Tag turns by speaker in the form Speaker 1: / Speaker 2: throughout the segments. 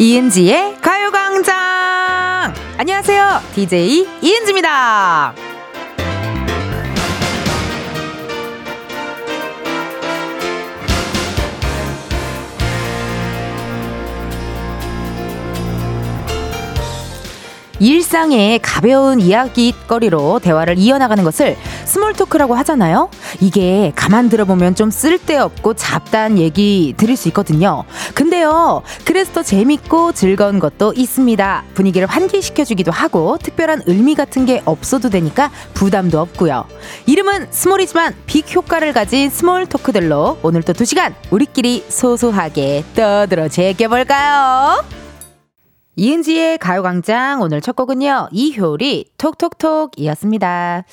Speaker 1: 이은지의 가요광장! 안녕하세요. DJ 이은지입니다. 일상의 가벼운 이야기거리로 대화를 이어나가는 것을 small talk라고 하잖아요. 이게 가만 들어보면 좀 쓸데없고 잡다한 얘기들일 수 있거든요. 근데요, 그래서 더 재밌고 즐거운 것도 있습니다. 분위기를 환기시켜주기도 하고 특별한 의미 같은 게 없어도 되니까 부담도 없고요. 이름은 small이지만 big 효과를 가진 small talk들로 오늘 또 2시간 우리끼리 소소하게 떠들어 제껴볼까요? 이은지의 가요광장 오늘 첫 곡은요. 이효리 톡톡톡이었습니다.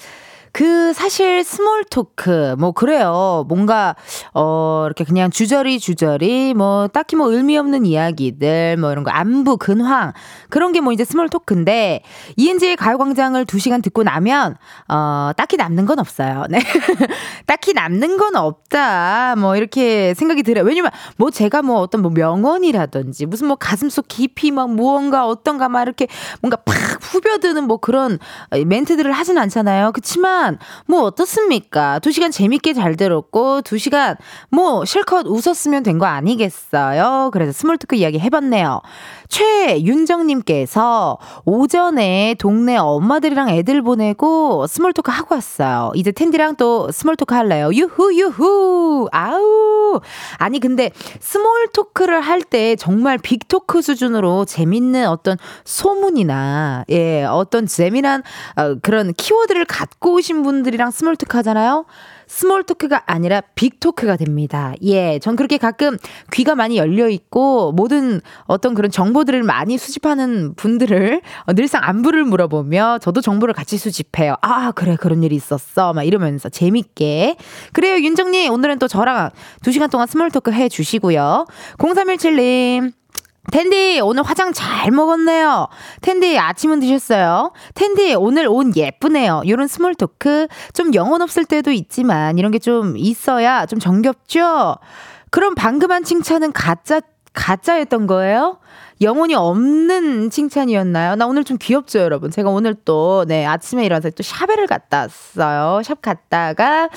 Speaker 1: 그 사실 small talk 뭐 그래요. 뭔가 어 이렇게 그냥 주저리 주저리 뭐 딱히 뭐 의미 없는 이야기들 뭐 이런 거 안부 근황 그런 게 뭐 이제 small talk인데 이은지의 가요광장을 2 시간 듣고 나면 어 딱히 남는 건 없어요. 네. 딱히 남는 건 없다. 뭐 이렇게 생각이 들어요. 왜냐면 뭐 제가 뭐 어떤 뭐 명언이라든지 무슨 뭐 가슴속 깊이 막 무언가 어떤가 막 이렇게 뭔가 팍 후벼드는 뭐 그런 멘트들을 하진 않잖아요. 그치만 시간 뭐 어떻습니까? 두 시간 재밌게 잘 들었고 두 시간 뭐 실컷 웃었으면 된 거 아니겠어요? 그래서 small talk 이야기 해봤네요. 최윤정님께서 오전에 동네 엄마들이랑 애들 보내고 small talk 하고 왔어요. 이제 은디랑 또 small talk 할래요. 유후 유후 아우 아니 근데 small talk를 할 때 정말 big talk 수준으로 재밌는 어떤 소문이나 예 어떤 재미난 어, 그런 키워드를 갖고 오신 분들이랑 small talk 하잖아요. small talk가 아니라 big talk가 됩니다. 예, 전 그렇게 가끔 귀가 많이 열려 있고 모든 어떤 그런 정보들을 많이 수집하는 분들을 늘상 안부를 물어보며 저도 정보를 같이 수집해요. 아, 그래, 그런 일이 있었어. 막 이러면서 재밌게. 그래요, 윤정님. 오늘은 또 저랑 2시간 동안 small talk 해 주시고요. 0317님. 텐디, 오늘 화장 잘 먹었네요. 텐디, 아침은 드셨어요? 텐디, 오늘 옷 예쁘네요. 요런 small talk. 좀 영혼 없을 때도 있지만, 이런 게 좀 있어야 좀 정겹죠? 그럼 방금 한 칭찬은 가짜, 가짜였던 거예요? 영혼이 없는 칭찬이었나요? 나 오늘 좀 귀엽죠, 여러분? 제가 오늘 또, 네, 아침에 일어나서 또 샵에를 갔다 왔어요. 샵 갔다가,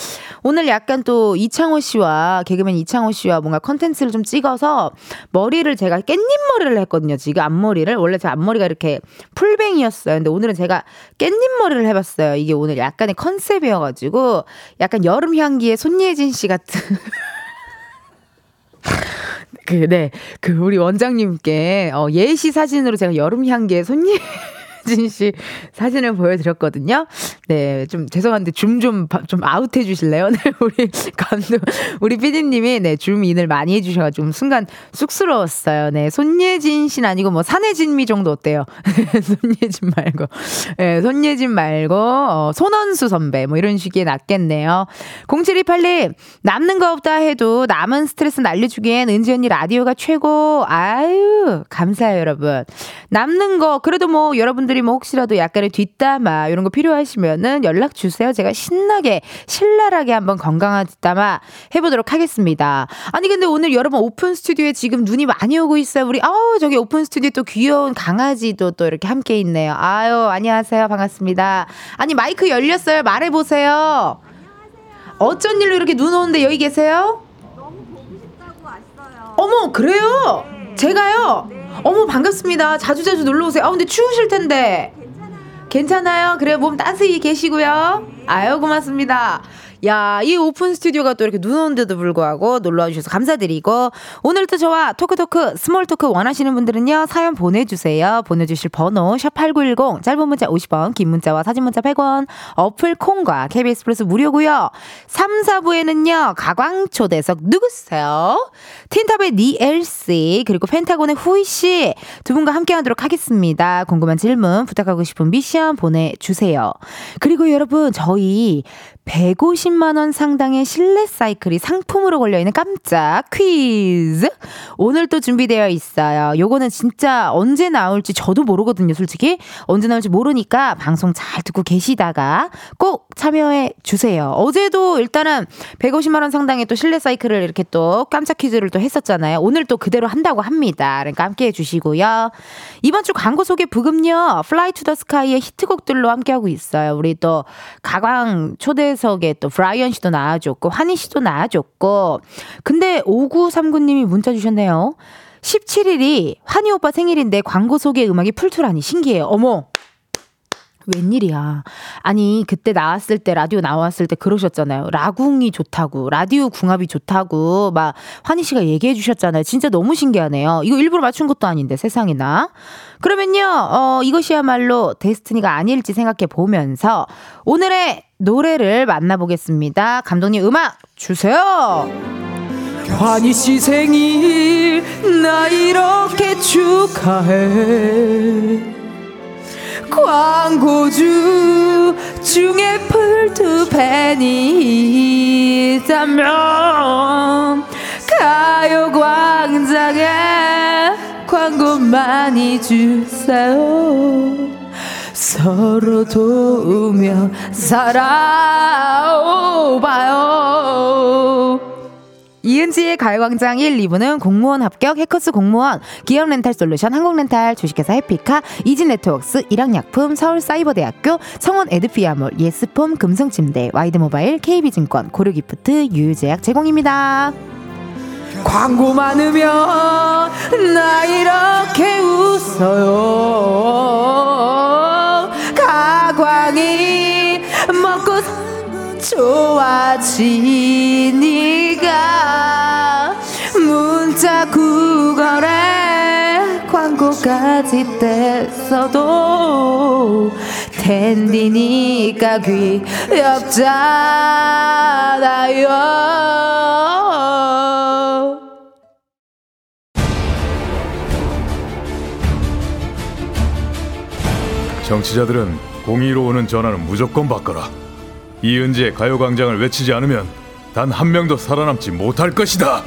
Speaker 1: 오늘 약간 또 이창호 씨와, 개그맨 이창호 씨와 뭔가 컨텐츠를 좀 찍어서, 머리를 제가 깻잎 머리를 했거든요, 지금 앞머리를. 원래 제 앞머리가 이렇게 풀뱅이였어요. 근데 오늘은 제가 깻잎 머리를 해봤어요. 이게 오늘 약간의 컨셉이어가지고, 약간 여름 향기의 손예진 씨 같은. 그, 네. 그, 우리 원장님께, 어, 예시 사진으로 제가 여름 향기의 손님, 이수진 씨 사진을 보여드렸거든요. 네, 좀 죄송한데 줌 좀 좀 아웃해 주실래요? 네, 우리 감독 우리 피디님이 네, 줌 인을 많이 해주셔가 지고 순간 쑥스러웠어요. 네, 손예진 씨는 아니고 뭐 산혜진미 정도 어때요? 손예진 말고, 네, 손예진 말고 어, 손원수 선배 뭐 이런 식이 낫겠네요. 0728님 남는 거 없다 해도 남은 스트레스 날려주기엔 은지 언니 라디오가 최고. 아유 감사해요 여러분. 남는 거 그래도 뭐 여러분들이 여러 분들이 뭐 혹시라도 약간의 뒷담화 이런 거 필요하시면은 연락 주세요. 제가 신나게 신랄하게 한번 건강한 뒷담화 해보도록 하겠습니다. 아니 근데 오늘 여러분 오픈 스튜디오에 지금 눈이 많이 오고 있어요. 우리 아우 저기 오픈 스튜디오 또 귀여운 강아지도 또 이렇게 함께 있네요. 아유 안녕하세요 반갑습니다. 아니 마이크 열렸어요. 말해 보세요. 어쩐 일로 이렇게 눈 오는데 여기 계세요?
Speaker 2: 너무 보고 싶다고 왔어요.
Speaker 1: 어머 그래요? 네. 제가요? 네. 어머 반갑습니다. 자주 자주 놀러 오세요. 아 근데 추우실 텐데. 괜찮아요. 괜찮아요. 그래 몸 따스히 계시고요. 네. 아유 고맙습니다. 야, 이 오픈 스튜디오가 또 이렇게 눈 오는데도 불구하고 놀러 와 주셔서 감사드리고, 오늘도 저와 talk talk, small talk 원하시는 분들은요, 사연 보내주세요. 보내주실 번호, 샵8910, 짧은 문자 50원, 긴 문자와 사진 문자 100원, 어플 콩과 KBS 플러스 무료고요 3, 4부에는요, 가광초대석 누구세요? 틴탑의 니엘씨, 그리고 펜타곤의 후이씨, 두 분과 함께 하도록 하겠습니다. 궁금한 질문, 부탁하고 싶은 미션 보내주세요. 그리고 여러분, 저희 150 만원 상당의 실내 사이클이 상품으로 걸려있는 깜짝 퀴즈. 오늘 또 준비되어 있어요. 요거는 진짜 언제 나올지 저도 모르거든요, 솔직히. 언제 나올지 모르니까 방송 잘 듣고 계시다가 꼭 참여해 주세요. 어제도 일단은 150만원 상당의 또 실내 사이클을 이렇게 또 깜짝 퀴즈를 또 했었잖아요. 오늘 또 그대로 한다고 합니다. 그러니까 함께 해주시고요. 이번 주 광고 소개 브금요. 플라이 투 더 스카이의 히트곡들로 함께하고 있어요. 우리 또 가광 초대석에 또 브라이언 씨도 나와줬고 환희 씨도 나와줬고 근데 5939님이 문자 주셨네요. 17일이 환희 오빠 생일인데 광고 소개 음악이 플투라니 신기해요. 어머. 웬일이야. 아니, 그때 나왔을 때, 라디오 나왔을 때 그러셨잖아요. 라궁이 좋다고, 라디오 궁합이 좋다고, 막, 환희 씨가 얘기해 주셨잖아요. 진짜 너무 신기하네요. 이거 일부러 맞춘 것도 아닌데, 세상에나. 그러면요, 어, 이것이야말로 데스티니가 아닐지 생각해 보면서, 오늘의 노래를 만나보겠습니다. 감독님 음악 주세요! 환희 씨 생일, 나 이렇게 축하해. 광고주 중에 풀투팬이 있다면 가요광장에 광고 많이 주세요. 서로 도우며 살아봐요 이은지의 가요광장 1, 2부는 공무원 합격, 해커스 공무원, 기업 렌탈 솔루션, 한국 렌탈, 주식회사 해피카, 이지네트웍스, 일학약품, 서울사이버대학교, 성원 에드피아몰, 예스폼, 금성침대, 와이드모바일, KB증권, 고려기프트, 유유제약 제공입니다. 광고 많으면 나 이렇게 웃어요. 좋아지니까 문자 구걸에 광고까지 뗐어도 텐디니까 귀엽잖아요
Speaker 3: 정치자들은 공의로 오는 전화는 무조건 바꿔라. 이은지의 가요광장을 외치지 않으면 단 한 명도 살아남지 못할 것이다.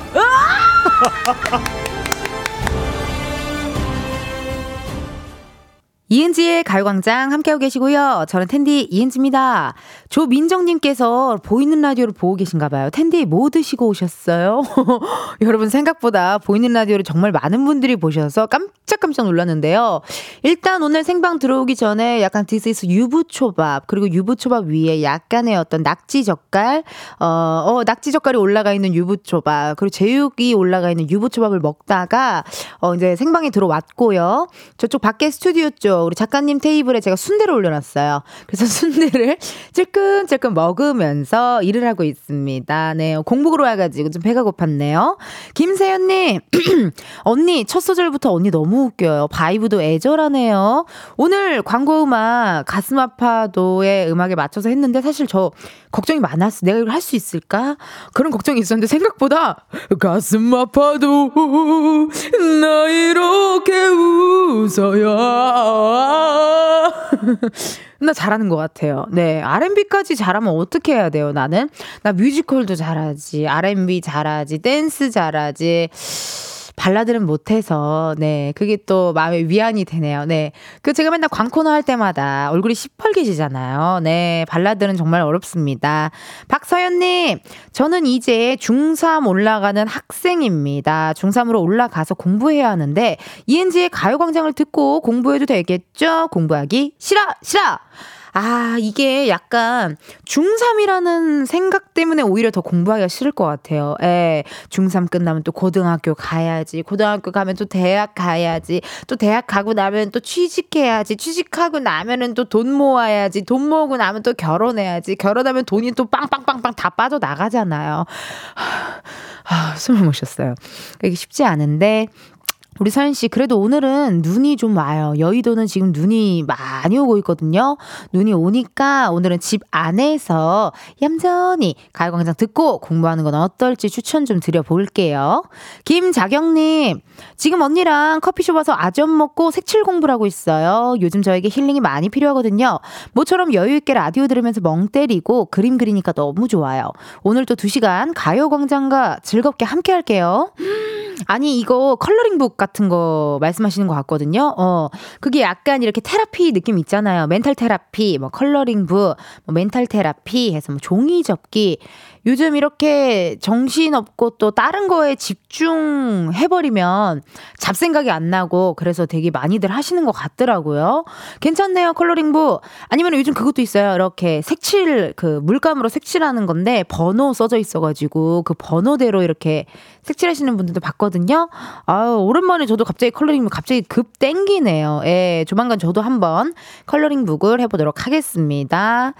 Speaker 1: 이은지의 가요광장 함께하고 계시고요. 저는 텐디 이은지입니다. 조민정님께서 보이는 라디오를 보고 계신가 봐요. 텐디 뭐 드시고 오셨어요? 여러분 생각보다 보이는 라디오를 정말 많은 분들이 보셔서 깜짝깜짝 놀랐는데요. 일단 오늘 생방 들어오기 전에 약간 this is 유부초밥 그리고 유부초밥 위에 약간의 어떤 낙지 젓갈 어, 어 낙지 젓갈이 올라가 있는 유부초밥 그리고 제육이 올라가 있는 유부초밥을 먹다가 어 이제 생방에 들어왔고요. 저쪽 밖에 스튜디오 쪽 우리 작가님 테이블에 제가 순대를 올려놨어요. 그래서 순대를 찔끔찔끔 먹으면서 일을 하고 있습니다. 네, 공복으로 와가지고 좀 배가 고팠네요. 김세연님, 언니, 첫 소절부터 언니 너무 웃겨요. 바이브도 애절하네요. 오늘 광고 음악 가슴 아파도의 음악에 맞춰서 했는데 사실 저 걱정이 많았어. 내가 이걸 할 수 있을까? 그런 걱정이 있었는데 생각보다 가슴 아파도 나 이렇게 웃어 야 나 잘하는 것 같아요. 네. R&B까지 잘하면 어떻게 해야 돼요, 나는? 나 뮤지컬도 잘하지, R&B 잘하지, 댄스 잘하지. 발라드는 못해서 네 그게 또 마음의 위안이 되네요. 네 그 제가 맨날 광코너 할 때마다 얼굴이 시뻘개지잖아요. 네 발라드는 정말 어렵습니다. 박서연님 저는 이제 중3 올라가는 학생입니다. 중3으로 올라가서 공부해야 하는데 이은지의 가요광장을 듣고 공부해도 되겠죠? 공부하기 싫어 싫어. 아, 이게 약간 중3이라는 생각 때문에 오히려 더 공부하기가 싫을 것 같아요. 예. 중3 끝나면 또 고등학교 가야지. 고등학교 가면 또 대학 가야지. 또 대학 가고 나면 또 취직해야지. 취직하고 나면은 또 돈 모아야지. 돈 모으고 나면 또 결혼해야지. 결혼하면 돈이 또 빵빵빵빵 다 빠져나가잖아요. 아, 숨을 못 쉬었어요. 이게 쉽지 않은데, 우리 서현 씨, 그래도 오늘은 눈이 좀 와요. 여의도는 지금 눈이 많이 오고 있거든요. 눈이 오니까 오늘은 집 안에서 얌전히 가요광장 듣고 공부하는 건 어떨지 추천 좀 드려볼게요. 김자경님, 지금 언니랑 커피숍 와서 아점 먹고 색칠 공부를 하고 있어요. 요즘 저에게 힐링이 많이 필요하거든요. 모처럼 여유있게 라디오 들으면서 멍 때리고 그림 그리니까 너무 좋아요. 오늘 또 2시간 가요광장과 즐겁게 함께 할게요. 아니, 이거 컬러링북 같은 거 말씀하시는 것 같거든요. 어, 그게 약간 이렇게 테라피 느낌 있잖아요. 멘탈 테라피, 뭐 컬러링북, 뭐 멘탈 테라피 해서 뭐 종이 접기. 요즘 이렇게 정신없고 또 다른 거에 집중해버리면 잡생각이 안 나고 그래서 되게 많이들 하시는 것 같더라고요. 괜찮네요, 컬러링북. 아니면 요즘 그것도 있어요. 이렇게 색칠, 그 물감으로 색칠하는 건데 번호 써져 있어가지고 그 번호대로 이렇게 색칠하시는 분들도 봤거든요. 아유, 오랜만에 저도 갑자기 컬러링북 갑자기 급 땡기네요. 예, 조만간 저도 한번 컬러링북을 해보도록 하겠습니다.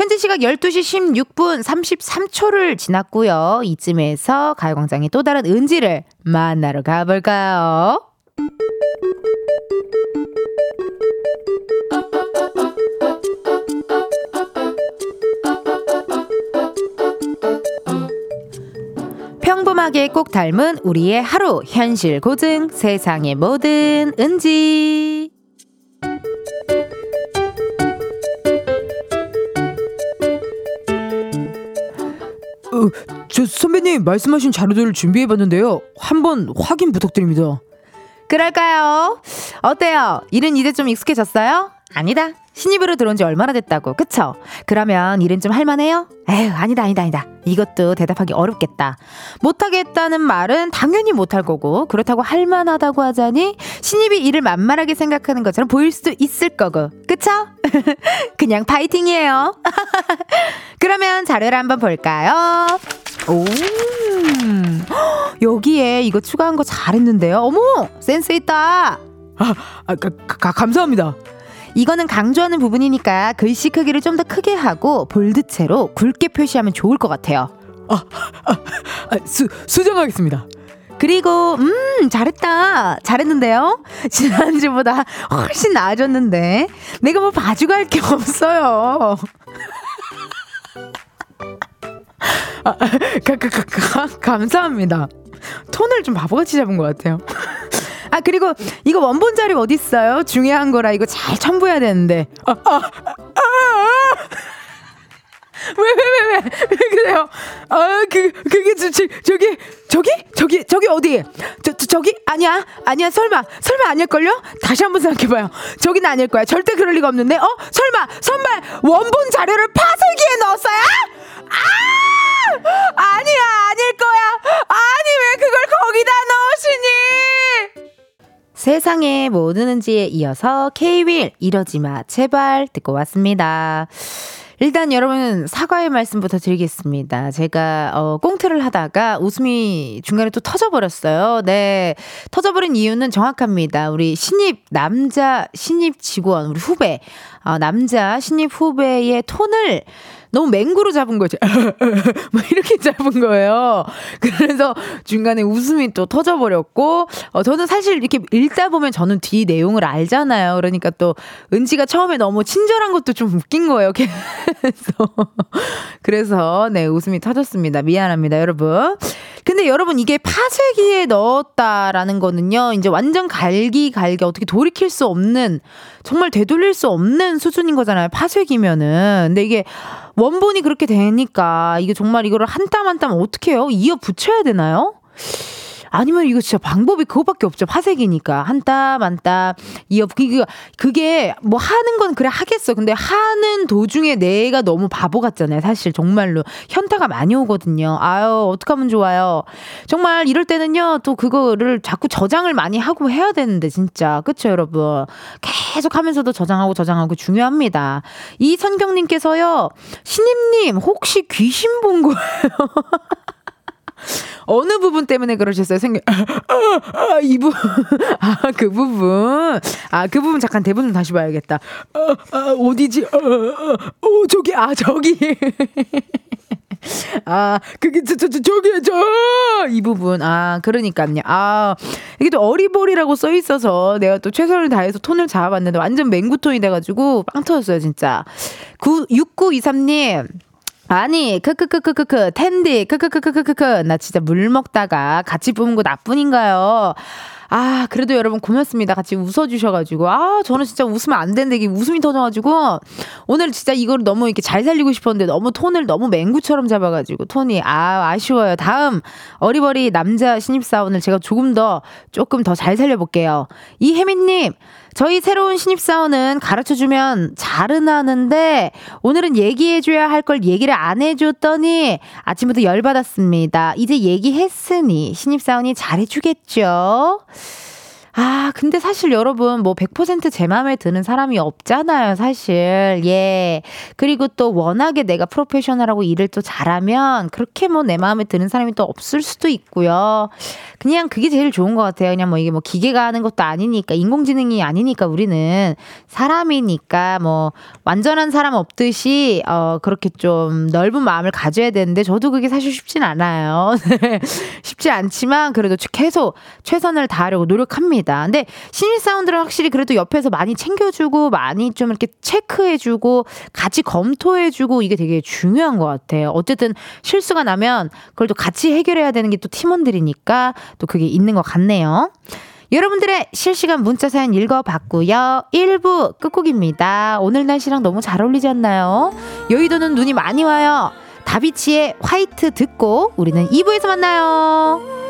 Speaker 1: 현재 시각 12시 16분 33초를 지났고요. 이쯤에서 가요광장의 또 다른 은지를 만나러 가볼까요? 평범하게 꼭 닮은 우리의 하루 현실 고증 세상의 모든 은지
Speaker 4: 어, 저 선배님 말씀하신 자료들을 준비해봤는데요. 한번 확인 부탁드립니다.
Speaker 1: 그럴까요? 어때요? 일은 이제 좀 익숙해졌어요? 아니다. 신입으로 들어온 지 얼마나 됐다고, 그쵸? 그러면 일은 좀 할만해요? 에휴, 아니다, 아니다, 아니다. 이것도 대답하기 어렵겠다. 못하겠다는 말은 당연히 못할 거고, 그렇다고 할 만하다고 하자니, 신입이 일을 만만하게 생각하는 것처럼 보일 수도 있을 거고, 그쵸? 그냥 파이팅이에요. 그러면 자료를 한번 볼까요? 오, 여기에 이거 추가한 거 잘했는데요. 어머, 센스 있다.
Speaker 4: 아, 아 가, 가, 감사합니다.
Speaker 1: 이거는 강조하는 부분이니까 글씨 크기를 좀 더 크게 하고 볼드체로 굵게 표시하면 좋을 것 같아요.
Speaker 4: 아, 아, 아 수, 수정하겠습니다.
Speaker 1: 그리고 음 잘했다. 잘했는데요? 지난주보다 훨씬 나아졌는데. 내가 뭐 봐주고 할 게 없어요.
Speaker 4: 아, 가, 가, 가, 가, 감사합니다. 톤을 좀 바보같이 잡은 것 같아요
Speaker 1: 아 그리고 이거 원본 자료 어디 있어요? 중요한 거라 이거 잘 첨부해야 되는데. 아, 아, 아, 아.
Speaker 4: 왜왜 왜 그래요? 아그 그게 저, 저 저기 저기 저기 저기 어디? 저, 저 저 기 아니야 아니야 설마 설마 아닐 걸요? 다시 한번 생각해봐요. 저기는 아닐 거야. 절대 그럴 리가 없는데. 어 설마 선발 원본 자료를 파쇄기에 넣었어요? 아 아니야 아닐 거야. 아니 왜 그걸 거기다 넣으시니?
Speaker 1: 세상에 뭐 오는지에 이어서 K-윌 이러지 마 제발 듣고 왔습니다. 일단 여러분 사과의 말씀부터 드리겠습니다. 제가 어 꽁트를 하다가 웃음이 중간에 또 터져버렸어요. 네, 터져버린 이유는 정확합니다. 우리 신입 남자 신입 직원 우리 후배 어, 남자 신입 후배의 톤을 너무 맹구로 잡은 거죠. 뭐 이렇게 잡은 거예요. 그래서 중간에 웃음이 또 터져버렸고, 어, 저는 사실 이렇게 읽다 보면 저는 뒤 내용을 알잖아요. 그러니까 또 은지가 처음에 너무 친절한 것도 좀 웃긴 거예요. 그래서. 그래서 네, 웃음이 터졌습니다. 미안합니다, 여러분. 근데 여러분 이게 파쇄기에 넣었다라는 거는요. 이제 완전 갈기 갈기 어떻게 돌이킬 수 없는 정말 되돌릴 수 없는 수준인 거잖아요. 파쇄기면은. 근데 이게 원본이 그렇게 되니까 이게 정말 이거를 한 땀 한 땀 어떻게 해요? 이어 붙여야 되나요? 아니면 이거 진짜 방법이 그거밖에 없죠. 파색이니까. 한 땀, 한 땀. 이어, 그게, 그게 뭐 하는 건 그래 하겠어. 근데 하는 도중에 내가 너무 바보 같잖아요. 사실 정말로. 현타가 많이 오거든요. 아유, 어떡하면 좋아요. 정말 이럴 때는요, 또 그거를 자꾸 저장을 많이 하고 해야 되는데, 진짜. 그쵸, 여러분? 계속 하면서도 저장하고 저장하고 중요합니다. 이선경님께서요, 신임님, 혹시 귀신 본 거예요? 어느 부분 때문에 그러셨어요? 생각, 아, 아, 아, 이 부분. 아, 그 부분. 아, 그 부분 잠깐 대본 좀 다시 봐야겠다. 아, 아, 어디지? 아, 아, 어, 저기, 아, 저기.
Speaker 4: 아, 그게 저, 저, 저, 저기, 저! 이 부분. 아, 그러니까요. 아, 이게 또 어리버리라고 써 있어서 내가 또 최선을 다해서 톤을 잡아봤는데 완전 맹구톤이 돼가지고 빵 터졌어요, 진짜. 9, 6923님. 아니, 크크크크크크, 텐디, 크크크크크크크. 나 진짜 물 먹다가 같이 뿜은 거 나뿐인가요? 아, 그래도 여러분 고맙습니다. 같이 웃어주셔가지고. 아, 저는 진짜 웃으면 안 되는데 이게 웃음이 터져가지고. 오늘 진짜 이걸 너무 이렇게 잘 살리고 싶었는데 너무 톤을 너무 맹구처럼 잡아가지고. 톤이, 아, 아쉬워요. 다음, 어리버리 남자 신입사원을 제가 조금 더, 조금 더 잘 살려볼게요. 이혜민님, 저희 새로운 신입사원은 가르쳐주면 잘은 하는데 오늘은 얘기해줘야 할 걸 얘기를 안 해줬더니 아침부터 열받았습니다. 이제 얘기했으니 신입사원이 잘해주겠죠? 아, 근데 사실 여러분, 뭐, 100%제 마음에 드는 사람이 없잖아요, 사실. 예. 그리고 또 워낙에 내가 프로페셔널하고 일을 또 잘하면 그렇게 뭐 내 마음에 드는 사람이 또 없을 수도 있고요. 그냥 그게 제일 좋은 것 같아요. 그냥 뭐 이게 뭐 기계가 하는 것도 아니니까, 인공지능이 아니니까 우리는 사람이니까 뭐 완전한 사람 없듯이, 어, 그렇게 좀 넓은 마음을 가져야 되는데 저도 그게 사실 쉽진 않아요. 쉽지 않지만 그래도 계속 최선을 다하려고 노력합니다. 합니다. 근데 신입사원들은 확실히 그래도 옆에서 많이 챙겨주고 많이 좀 이렇게 체크해주고 같이 검토해주고 이게 되게 중요한 것 같아요. 어쨌든 실수가 나면 그걸 또 같이 해결해야 되는 게 또 팀원들이니까 또 그게 있는 것 같네요. 여러분들의 실시간 문자 사연 읽어봤고요. 1부 끝곡입니다. 오늘 날씨랑 너무 잘 어울리지 않나요? 여의도는 눈이 많이 와요. 다비치의 화이트 듣고 우리는 2부에서 만나요.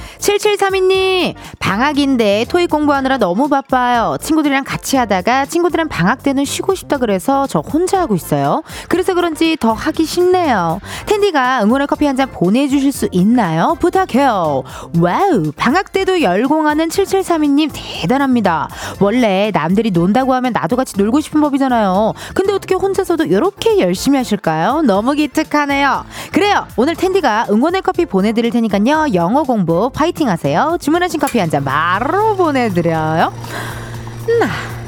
Speaker 1: 7732님, 방학인데 토익 공부하느라 너무 바빠요. 친구들이랑 같이 하다가 친구들은 방학 때는 쉬고 싶다 그래서 저 혼자 하고 있어요. 그래서 그런지 더 하기 싫네요. 텐디가 응원의 커피 한 잔 보내주실 수 있나요? 부탁해요. 와우, 방학 때도 열공하는 7732님 대단합니다. 원래 남들이 논다고 하면 나도 같이 놀고 싶은 법이잖아요. 근데 어떻게 혼자서도 이렇게 열심히 하실까요? 너무 기특하네요. 그래요. 오늘 텐디가 응원의 커피 보내드릴 테니까요. 영어 공부 파이팅 하세요. 주문하신 커피 한 잔 바로 보내드려요. 나.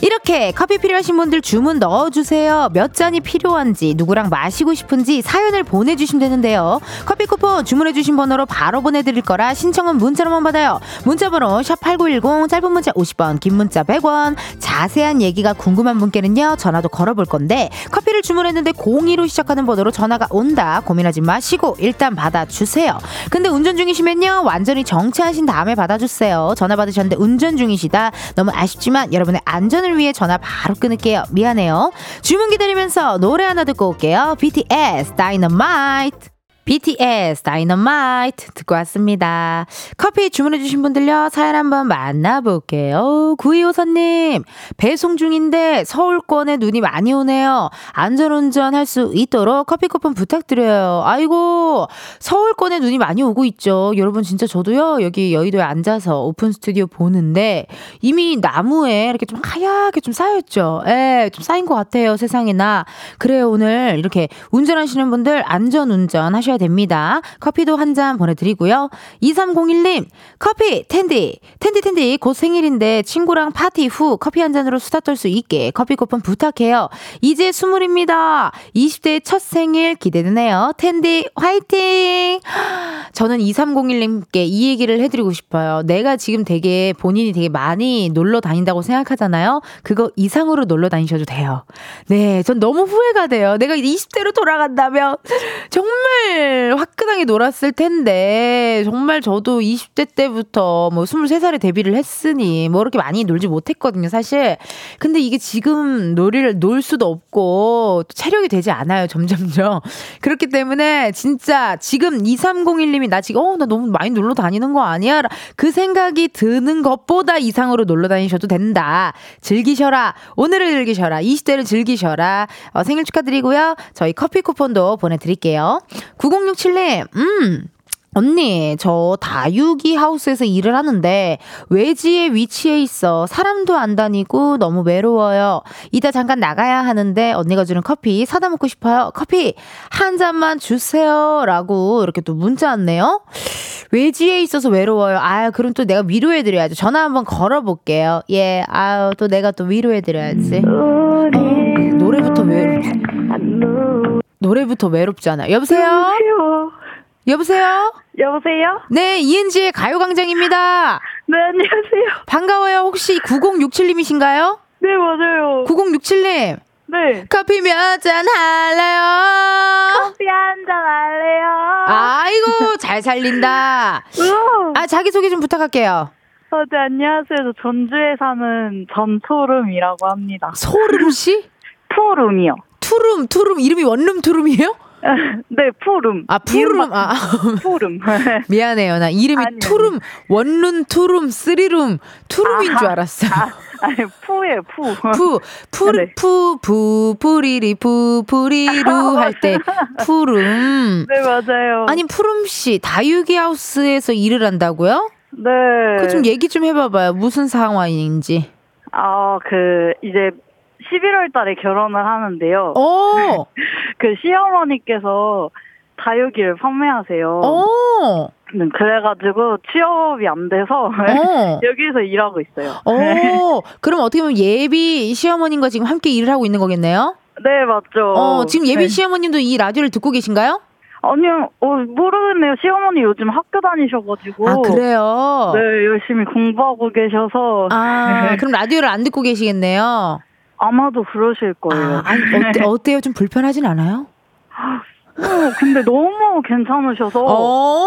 Speaker 1: 이렇게 커피 필요하신 분들 주문 넣어주세요. 몇 잔이 필요한지, 누구랑 마시고 싶은지 사연을 보내주시면 되는데요. 커피 쿠폰 주문해주신 번호로 바로 보내드릴 거라 신청은 문자로만 받아요. 문자번호 샵8910, 짧은 문자 50원, 긴 문자 100원. 자세한 얘기가 궁금한 분께는요, 전화도 걸어볼 건데, 커피를 주문했는데 02로 시작하는 번호로 전화가 온다. 고민하지 마시고, 일단 받아주세요. 근데 운전 중이시면요, 완전히 정체하신 다음에 받아주세요. 전화 받으셨는데 운전 중이시다. 너무 아쉽지만 여러분의 안전을 시간을 위해 전화 바로 끊을게요. 미안해요. 주문 기다리면서 노래 하나 듣고 올게요. BTS Dynamite. BTS 다이너마이트 듣고 왔습니다. 커피 주문해주신 분들요, 사연 한번 만나볼게요. 구이호사님, 배송 중인데 서울권에 눈이 많이 오네요. 안전운전 할 수 있도록 커피 쿠폰 부탁드려요. 아이고, 서울권에 눈이 많이 오고 있죠. 여러분, 진짜 저도요, 여기 여의도에 앉아서 오픈 스튜디오 보는데 이미 나무에 이렇게 좀 하얗게 좀 쌓였죠. 예, 좀 쌓인 것 같아요, 세상에나. 그래요, 오늘 이렇게 운전하시는 분들 안전운전 하셔야 주셔야 됩니다. 커피도 한 잔 보내드리고요. 2301님, 커피, 텐디, 텐디, 텐디, 곧 생일인데 친구랑 파티 후 커피 한 잔으로 수다 떨 수 있게 커피 쿠폰 부탁해요. 이제 스물입니다. 20대 첫 생일 기대되네요. 텐디, 화이팅! 저는 2301님께 이 얘기를 해드리고 싶어요. 내가 지금 되게 본인이 되게 많이 놀러 다닌다고 생각하잖아요. 그거 이상으로 놀러 다니셔도 돼요. 네, 전 너무 후회가 돼요. 내가 20대로 돌아간다면 정말 정말 화끈하게 놀았을 텐데 정말 저도 20대 때부터 뭐 23살에 데뷔를 했으니 뭐 이렇게 많이 놀지 못했거든요, 사실. 근데 이게 지금 놀이를 놀 수도 없고 또 체력이 되지 않아요, 점점점. 그렇기 때문에 진짜 지금 2301님이 나 지금 어, 나 너무 많이 놀러 다니는 거 아니야? 그 생각이 드는 것보다 이상으로 놀러 다니셔도 된다. 즐기셔라. 오늘을 즐기셔라. 20대를 즐기셔라. 어, 생일 축하드리고요. 저희 커피 쿠폰도 보내 드릴게요. 9067님, 음. 언니, 저 다육이 하우스에서 일을 하는데 외지에 위치해 있어. 사람도 안 다니고 너무 외로워요. 이따 잠깐 나가야 하는데 언니가 주는 커피 사다 먹고 싶어요. 커피 한 잔만 주세요. 라고 이렇게 또 문자 왔네요. 외지에 있어서 외로워요. 아, 그럼 또 내가 위로해 드려야죠. 전화 한번 걸어 볼게요. 예, 아유, 또 내가 또 위로해 드려야지. 어, 노래부터 외롭, 노래부터 외롭잖아. 여보세요? 여보세요?
Speaker 2: 여보세요?
Speaker 1: 네, 이은지의 가요광장입니다.
Speaker 2: 네, 안녕하세요.
Speaker 1: 반가워요. 혹시 9067님이신가요?
Speaker 2: 네, 맞아요.
Speaker 1: 9067님.
Speaker 2: 네.
Speaker 1: 커피 몇 잔 할래요?
Speaker 2: 커피 한 잔 할래요?
Speaker 1: 아이고, 잘 살린다. 아, 자기소개 좀 부탁할게요.
Speaker 2: 어, 네, 안녕하세요. 저 전주에 사는 전토름이라고 합니다.
Speaker 1: 소름씨?
Speaker 2: 푸름이요.
Speaker 1: 투룸, 투룸. 이름이 원룸 투룸이에요?
Speaker 2: 네, 푸름.
Speaker 1: 아, 푸름. 아,
Speaker 2: 푸름.
Speaker 1: 미안해요. 나 이름이
Speaker 2: 아니요.
Speaker 1: 투룸, 원룸, 투룸, 쓰리룸, 투룸인 줄
Speaker 2: 아하.
Speaker 1: 알았어.
Speaker 2: 아, 아니, 푸예요, 푸.
Speaker 1: 푸, 푸,
Speaker 2: 네.
Speaker 1: 푸, 푸, 푸리리, 푸, 푸리루 할때 푸름.
Speaker 2: 네, 맞아요.
Speaker 1: 아니, 푸름 씨, 다육이 하우스에서 일을 한다고요?
Speaker 2: 네.
Speaker 1: 그 좀 얘기 좀 해봐봐요. 무슨 상황인지.
Speaker 2: 아, 그, 이제 11월 달에 결혼을 하는데요.
Speaker 1: 어,
Speaker 2: 그 시어머니께서 다육이를 판매하세요.
Speaker 1: 어,
Speaker 2: 네, 그래가지고 취업이 안 돼서
Speaker 1: 어.
Speaker 2: 여기서 일하고 있어요.
Speaker 1: 어, 그럼 어떻게 보면 예비 시어머님과 지금 함께 일을 하고 있는 거겠네요?
Speaker 2: 네, 맞죠.
Speaker 1: 어, 지금 예비
Speaker 2: 네.
Speaker 1: 시어머님도 이 라디오를 듣고 계신가요?
Speaker 2: 아니요, 어, 모르겠네요. 시어머니 요즘 학교 다니셔가지고.
Speaker 1: 아, 그래요?
Speaker 2: 네, 열심히 공부하고 계셔서.
Speaker 1: 아,
Speaker 2: 네.
Speaker 1: 그럼 라디오를 안 듣고 계시겠네요?
Speaker 2: 아마도 그러실 거예요.
Speaker 1: 아, 아니, 어때, 어때 요? 좀 불편하진 않아요?
Speaker 2: 어, 근데 너무 괜찮으셔서.
Speaker 1: 어.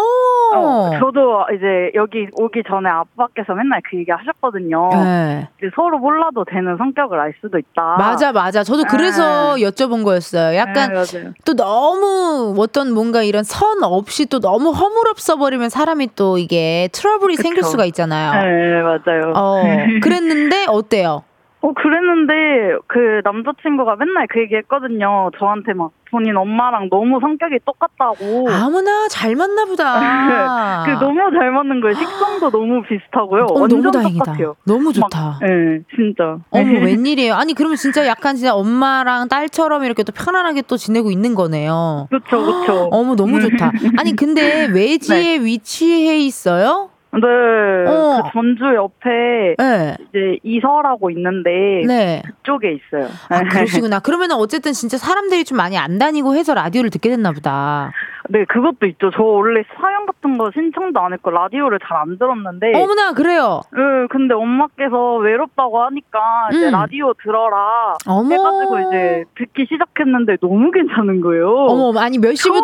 Speaker 2: 어, 저도 이제 여기 오기 전에 아빠께서 맨날 그 얘기 하셨거든요.
Speaker 1: 네.
Speaker 2: 서로 몰라도 되는 성격을 알 수도 있다.
Speaker 1: 맞아, 맞아. 저도 그래서 여쭤본 거였어요. 약간
Speaker 2: 네.
Speaker 1: 또 너무 어떤 뭔가 이런 선 없이 또 너무 허물없어 버리면 사람이 또 이게 트러블이
Speaker 2: 그쵸.
Speaker 1: 생길 수가 있잖아요.
Speaker 2: 네, 맞아요.
Speaker 1: 어, 그랬는데 어때요?
Speaker 2: 어, 그랬는데, 그 남자친구가 맨날 그 얘기 했거든요. 저한테 막 본인 엄마랑 너무 성격이 똑같다고.
Speaker 1: 아무나 잘 맞나 보다.
Speaker 2: 그 너무 잘 맞는 거예요. 식성도 너무 비슷하고요.
Speaker 1: 어,
Speaker 2: 완전
Speaker 1: 너무 다행이다.
Speaker 2: 똑같아요.
Speaker 1: 너무 좋다.
Speaker 2: 네, 진짜.
Speaker 1: 어머 웬일이에요? 아니 그러면 진짜 약간 진짜 엄마랑 딸처럼 이렇게 또 편안하게 또 지내고 있는 거네요.
Speaker 2: 그쵸, 그쵸.
Speaker 1: 어머 너무 좋다. 아니 근데 외지에 위치해 있어요?
Speaker 2: 네,
Speaker 1: 어.
Speaker 2: 그 전주 옆에
Speaker 1: 네.
Speaker 2: 이제 이서라고 있는데
Speaker 1: 네.
Speaker 2: 그쪽에 있어요.
Speaker 1: 아, 그러시구나. 그러면은 어쨌든 진짜 사람들이 좀 많이 안 다니고 해서 라디오를 듣게 됐나 보다.
Speaker 2: 네, 그것도 있죠. 저 원래 사연 같은 거 신청도 안 했고 라디오를 잘 안 들었는데
Speaker 1: 어머나 그래요.
Speaker 2: 네, 근데 엄마께서 외롭다고 하니까 이제
Speaker 1: 음.
Speaker 2: 라디오 들어라
Speaker 1: 어머.
Speaker 2: 해가지고 이제 듣기 시작했는데 너무 괜찮은 거예요.
Speaker 1: 어머 아니 몇 시부터.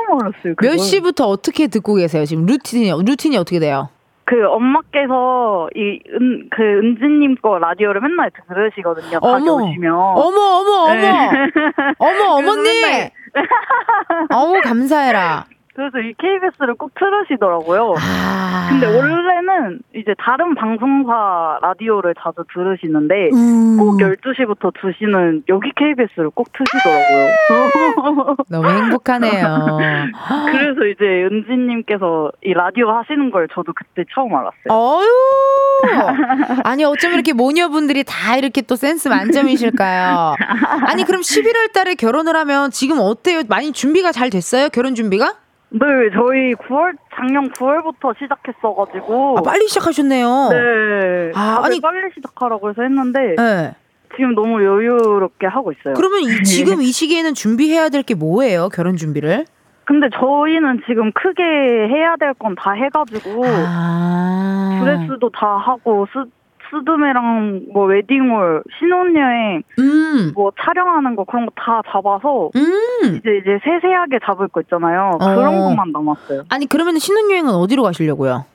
Speaker 1: 몇 시부터 어떻게 듣고 계세요? 지금 루틴이 루틴이 어떻게 돼요?
Speaker 2: 그 엄마께서 이 은 그 은지님 거 라디오를 맨날 들으시거든요. 가게
Speaker 1: 어머.
Speaker 2: 오시면.
Speaker 1: 어머 어머 어머
Speaker 2: 네.
Speaker 1: 어머 어머니. 어우 감사해라.
Speaker 2: 그래서 이 KBS를 꼭 틀으시더라고요.
Speaker 1: 아.
Speaker 2: 근데 원래는 이제 다른 방송사 라디오를 자주 들으시는데
Speaker 1: 음,
Speaker 2: 꼭 12시부터 2시는 여기 KBS를 꼭 트시더라고요.
Speaker 1: 너무 행복하네요.
Speaker 2: 그래서 이제 은지님께서 이 라디오 하시는 걸 저도 그때 처음 알았어요.
Speaker 1: 어유. 아니 어쩜 이렇게 모녀분들이 다 이렇게 또 센스 만점이실까요? 아니 그럼 11월 달에 결혼을 하면 지금 어때요? 많이 준비가 잘 됐어요? 결혼 준비가?
Speaker 2: 네, 저희 9월 작년 9월부터 시작했어가지고
Speaker 1: 아, 빨리 시작하셨네요.
Speaker 2: 네,
Speaker 1: 아, 아니-
Speaker 2: 빨리 시작하라고 해서 했는데
Speaker 1: 네.
Speaker 2: 지금 너무 여유롭게 하고 있어요.
Speaker 1: 그러면 이, 지금 이 시기에는 준비해야 될 게 뭐예요? 결혼 준비를?
Speaker 2: 근데 저희는 지금 크게 해야 될 건 다 해가지고
Speaker 1: 아.
Speaker 2: 드레스도 다 하고 스 스드메랑 뭐 웨딩홀 신혼여행
Speaker 1: 음.
Speaker 2: 뭐 촬영하는 거 그런 거 다 잡아서
Speaker 1: 음.
Speaker 2: 이제 이제 세세하게 잡을 거 있잖아요. 그런
Speaker 1: 어.
Speaker 2: 것만 남았어요.
Speaker 1: 아니 그러면 신혼여행은 어디로 가시려고요?